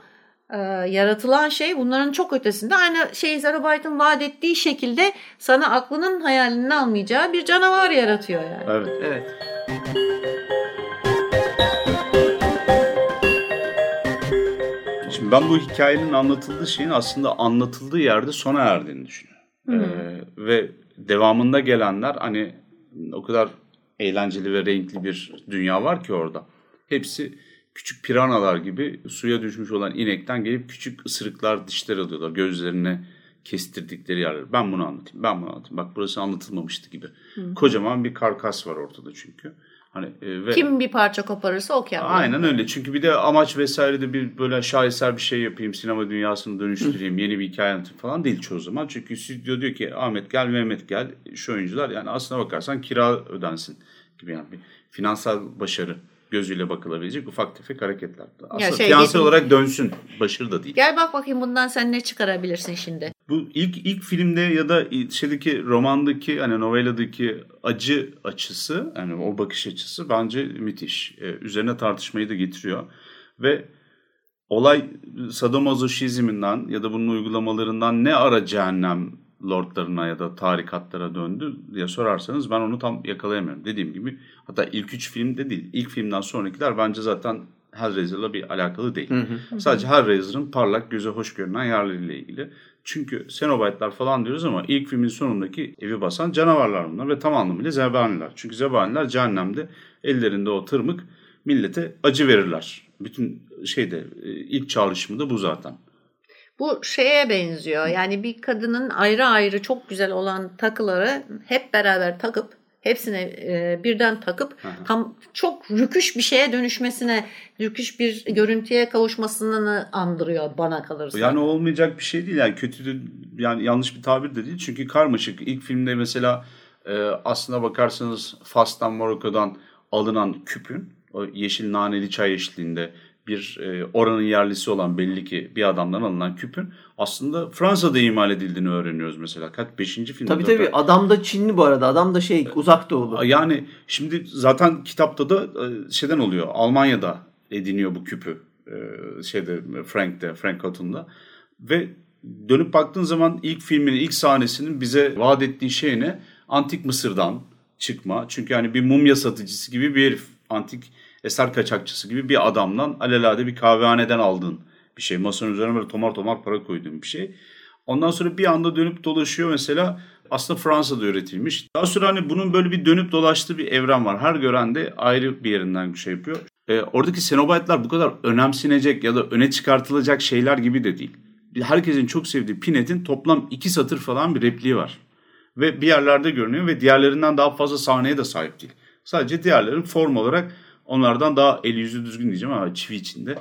e, yaratılan şey bunların çok ötesinde aynı şey Zenobyte'ın vaat ettiği şekilde sana aklının hayalini almayacağı bir canavar yaratıyor yani. Evet. Evet. Şimdi ben bu hikayenin anlatıldığı şeyin aslında anlatıldığı yerde sona erdiğini düşünüyorum. Ee, ve devamında gelenler hani o kadar eğlenceli ve renkli bir dünya var ki orada. Hepsi küçük piranalar gibi suya düşmüş olan inekten gelip küçük ısırıklar, dişler alıyorlar. Gözlerine kestirdikleri yerler. Ben bunu anlatayım, ben bunu anlatayım. Bak burası anlatılmamıştı gibi. Kocaman bir karkas var ortada çünkü. Hani e, ve Kim bir parça koparırsa o kendi. Aynen öyle. Çünkü bir de amaç vesaire de bir böyle şaheser bir şey yapayım, sinema dünyasını dönüştüreyim, yeni bir hikaye anlatayım falan değil çoğu zaman. Çünkü stüdyo diyor ki Ahmet gel, Mehmet gel, şu oyuncular yani aslına bakarsan kira ödensin gibi yani bir finansal başarı gözüyle bakılabilecek ufak tefek hareketler. Aslında şey finansal olarak dönsün, başarı da değil. Gel bak bakayım bundan sen ne çıkarabilirsin şimdi. Bu ilk ilk filmde ya da şeydeki romandaki hani noveladaki acı açısı yani o bakış açısı bence müthiş. Ee, üzerine tartışmayı da getiriyor ve olay sadomazoşizminden ya da bunun uygulamalarından ne ara cehennem lordlarına ya da tarikatlara döndü diye sorarsanız ben onu tam yakalayamıyorum. Dediğim gibi hatta ilk üç filmde değil. ilk filmden sonrakiler bence zaten Hellraiser'la bir alakalı değil. Hı hı. Sadece Hellraiser'ın parlak, göze hoş görünen yerleriyle ilgili. Çünkü Cenobite'lar falan diyoruz ama ilk filmin sonundaki evi basan canavarlar bunlar ve tam anlamıyla zebaniler. Çünkü zebaniler cehennemde ellerinde o tırmık millete acı verirler. Bütün şeyde e, ilk çağrışımı da bu zaten. Bu şeye benziyor. Yani bir kadının ayrı ayrı çok güzel olan takıları hep beraber takıp hepsine e, birden takıp Aha. tam çok rüküş bir şeye dönüşmesine, rüküş bir görüntüye kavuşmasını andırıyor bana kalırsa. Yani olmayacak bir şey değil. Yani kötü de, yani yanlış bir tabir de değil. Çünkü karmaşık. İlk filmde mesela e, aslına bakarsanız Fas'tan Morocco'dan alınan küpün o yeşil naneli çay eşliğinde bir e, oranın yerlisi olan belli ki bir adamdan alınan küpün aslında Fransa'da imal edildiğini öğreniyoruz mesela. Kaç beşinci filmde? Tabii tabii adam da Çinli bu arada adam da şey uzak doğulu. Yani şimdi zaten kitapta da e, şeyden oluyor Almanya'da ediniyor bu küpü e, şeyde Frank'te Frank Hutton'da ve dönüp baktığın zaman ilk filminin ilk sahnesinin bize vaat ettiği şey ne? Antik Mısır'dan çıkma. Çünkü hani bir mumya satıcısı gibi bir herif. Antik eser kaçakçısı gibi bir adamdan alelade bir kahvehaneden aldığın bir şey. Masanın üzerine böyle tomar tomar para koyduğun bir şey. Ondan sonra bir anda dönüp dolaşıyor mesela aslında Fransa'da üretilmiş. Daha sonra hani bunun böyle bir dönüp dolaştığı bir evren var. Her gören de ayrı bir yerinden bir şey yapıyor. E, oradaki Cenobite'lar bu kadar önemsenecek ya da öne çıkartılacak şeyler gibi de değil. Herkesin çok sevdiği Pinet'in toplam iki satır falan bir repliği var. Ve bir yerlerde görünüyor ve diğerlerinden daha fazla sahneye de sahip değil. Sadece diğerlerin form olarak Onlardan daha el yüzü düzgün diyeceğim ama çivi içinde.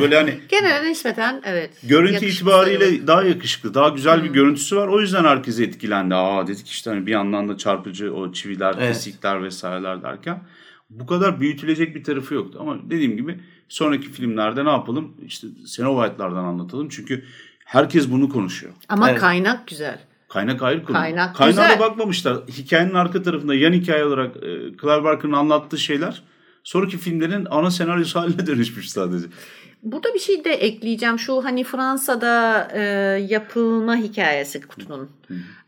Böyle hani genel nispeten evet. Görüntü itibariyle sayılır. daha yakışıklı, daha güzel hmm. bir görüntüsü var. O yüzden herkes etkilendi. Aa dedik işte hani bir yandan da çarpıcı o çiviler, evet. kesikler vesaireler derken bu kadar büyütülecek bir tarafı yoktu. Ama dediğim gibi sonraki filmlerde ne yapalım? İşte Cenobite'lardan anlatalım. Çünkü herkes bunu konuşuyor. Ama evet. kaynak güzel. Kaynak ayrı konu. Kaynak Kaynağına güzel. bakmamışlar. Hikayenin arka tarafında yan hikaye olarak e, Clive Barker'ın anlattığı şeyler sonraki filmlerin ana senaryosu haline dönüşmüş sadece. Burada bir şey de ekleyeceğim. Şu hani Fransa'da e, yapılma hikayesi kutunun.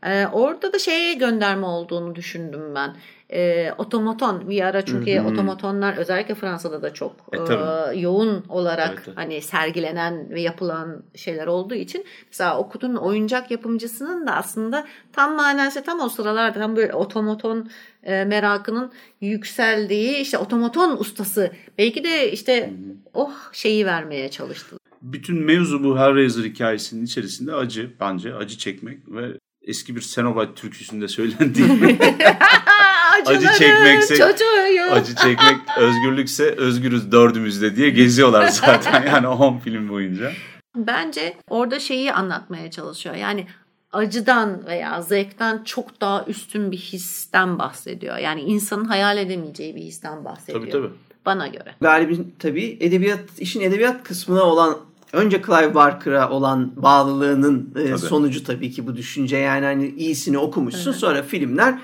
E, orada da şeye gönderme olduğunu düşündüm ben e, otomaton bir ara çünkü hı otomatonlar özellikle Fransa'da da çok e, e, yoğun olarak evet, hani sergilenen ve yapılan şeyler olduğu için mesela o kutunun oyuncak yapımcısının da aslında tam manası tam o sıralarda tam böyle otomaton e, merakının yükseldiği işte otomaton ustası belki de işte Hı-hı. oh şeyi vermeye çalıştı. Bütün mevzu bu Hellraiser hikayesinin içerisinde acı bence acı çekmek ve eski bir Cenobite türküsünde söylendiği acı çekmekse çocuğu. acı çekmek özgürlükse özgürüz dördümüzde diye geziyorlar zaten yani 10 film boyunca. Bence orada şeyi anlatmaya çalışıyor. Yani acıdan veya zevkten çok daha üstün bir histen bahsediyor. Yani insanın hayal edemeyeceği bir histen bahsediyor. Tabii tabii. Bana göre. Galibin tabii edebiyat işin edebiyat kısmına olan önce Clive Barker'a olan bağlılığının e, tabii. sonucu tabii ki bu düşünce. Yani hani iyisini okumuşsun evet. sonra filmler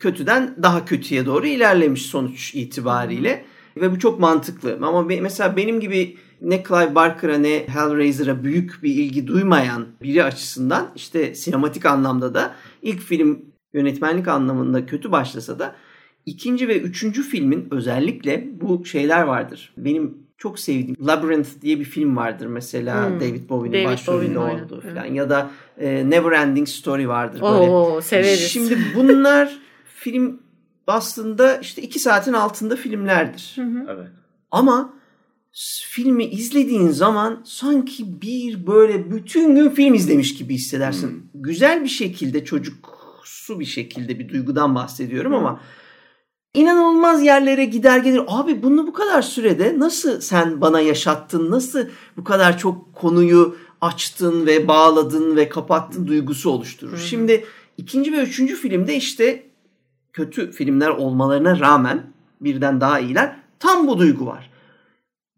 kötüden daha kötüye doğru ilerlemiş sonuç itibariyle. Ve bu çok mantıklı. Ama mesela benim gibi ne Clive Barker'a ne Hellraiser'a büyük bir ilgi duymayan biri açısından işte sinematik anlamda da ilk film yönetmenlik anlamında kötü başlasa da ikinci ve üçüncü filmin özellikle bu şeyler vardır. Benim çok sevdiğim Labyrinth diye bir film vardır mesela hmm. David Bowie'nin başrolünde olduğu falan ya da e, Never Ending Story vardır böyle. Oo, severiz. Şimdi bunlar film aslında işte iki saatin altında filmlerdir. Hı hı. Evet. Ama filmi izlediğin zaman sanki bir böyle bütün gün film izlemiş gibi hissedersin. Hmm. Güzel bir şekilde çocuksu bir şekilde bir duygudan bahsediyorum hmm. ama inanılmaz yerlere gider gelir. Abi bunu bu kadar sürede nasıl sen bana yaşattın? Nasıl bu kadar çok konuyu açtın ve bağladın ve kapattın duygusu oluşturur. Hmm. Şimdi ikinci ve üçüncü filmde işte kötü filmler olmalarına rağmen birden daha iyiler. Tam bu duygu var.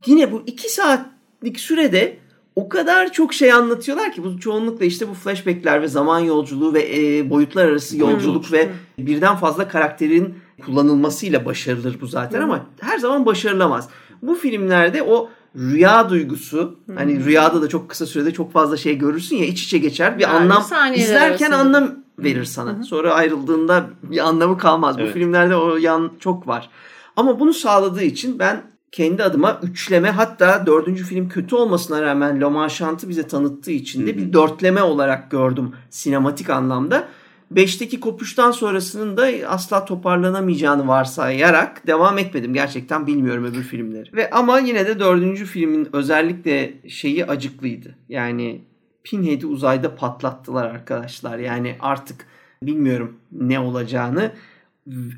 Yine bu iki saatlik sürede o kadar çok şey anlatıyorlar ki bu çoğunlukla işte bu flashbackler ve zaman yolculuğu ve e, boyutlar arası yolculuk ve birden fazla karakterin kullanılmasıyla başarılır bu zaten ama her zaman başarılamaz. Bu filmlerde o rüya duygusu hani rüyada da çok kısa sürede çok fazla şey görürsün ya iç içe geçer bir Yani anlam izlerken arasında. anlam verir sana. Sonra ayrıldığında bir anlamı kalmaz. Bu Evet. filmlerde o yan çok var. Ama bunu sağladığı için ben kendi adıma üçleme hatta dördüncü film kötü olmasına rağmen La Manchant'ı bize tanıttığı için de bir dörtleme olarak gördüm sinematik anlamda. Beşteki kopuştan sonrasının da asla toparlanamayacağını varsayarak devam etmedim. Gerçekten bilmiyorum öbür filmleri. Ve ama yine de dördüncü filmin özellikle şeyi acıklıydı. Yani Pinhead'i uzayda patlattılar arkadaşlar. Yani artık bilmiyorum ne olacağını.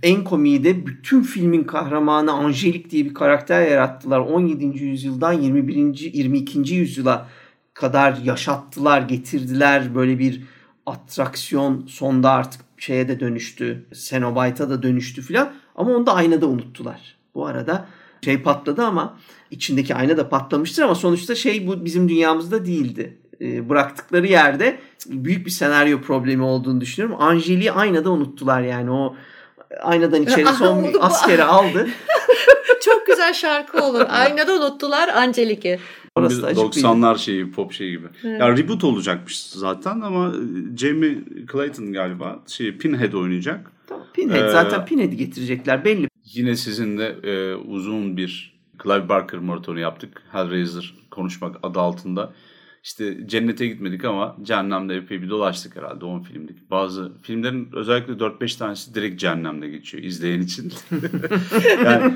En komiği de bütün filmin kahramanı Angelique diye bir karakter yarattılar. 17. yüzyıldan 21. 22. yüzyıla kadar yaşattılar, getirdiler. Böyle bir atraksiyon sonda artık şeye de dönüştü. Cenobite'a da dönüştü filan. Ama onu da aynada unuttular. Bu arada şey patladı ama içindeki ayna da patlamıştır ama sonuçta şey bu bizim dünyamızda değildi. E, bıraktıkları yerde büyük bir senaryo problemi olduğunu düşünüyorum. Angeli'yi aynada unuttular yani o aynadan içeri son bir askeri aldı. Çok güzel şarkı olur. Aynada unuttular Angelik'i. Orası da Bir acıklıydı. 90'lar şeyi, pop şeyi gibi. Ya reboot olacakmış zaten ama Jamie Clayton galiba şey Pinhead oynayacak. Pinhead Ee, zaten Pinhead'i getirecekler belli. Yine sizinle e, uzun bir Clive Barker maratonu yaptık. Hellraiser konuşmak adı altında. İşte cennete gitmedik ama cehennemde epey bir dolaştık herhalde 10 filmdik. Bazı filmlerin özellikle 4-5 tanesi direkt cehennemde geçiyor izleyen için. yani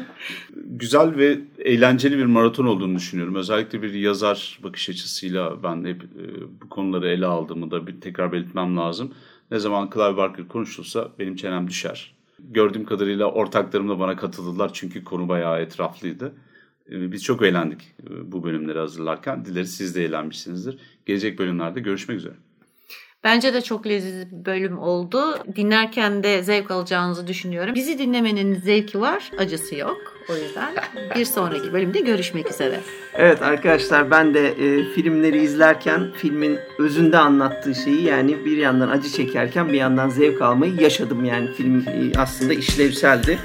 güzel ve eğlenceli bir maraton olduğunu düşünüyorum. Özellikle bir yazar bakış açısıyla ben hep e, bu konuları ele aldığımı da bir tekrar belirtmem lazım. Ne zaman Clive Barker konuşulsa benim çenem düşer. Gördüğüm kadarıyla ortaklarım da bana katıldılar çünkü konu bayağı etraflıydı. E, Biz çok eğlendik e, bu bölümleri hazırlarken. Dileriz siz de eğlenmişsinizdir. Gelecek bölümlerde görüşmek üzere. Bence de çok lezzetli bir bölüm oldu. Dinlerken de zevk alacağınızı düşünüyorum. Bizi dinlemenin zevki var, acısı yok. O yüzden bir sonraki bölümde görüşmek üzere. Evet arkadaşlar ben de e, filmleri izlerken filmin özünde anlattığı şeyi yani bir yandan acı çekerken bir yandan zevk almayı yaşadım yani film e, aslında işlevseldi.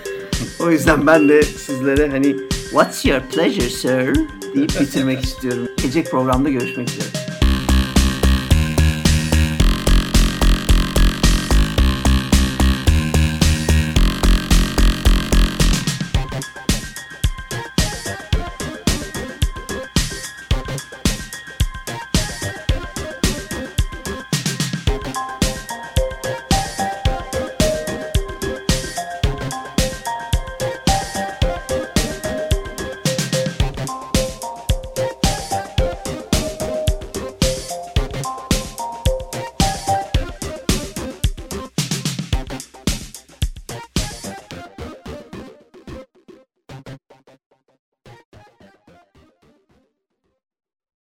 O yüzden ben de sizlere hani what's your pleasure sir deyip bitirmek istiyorum. Gelecek programda görüşmek üzere.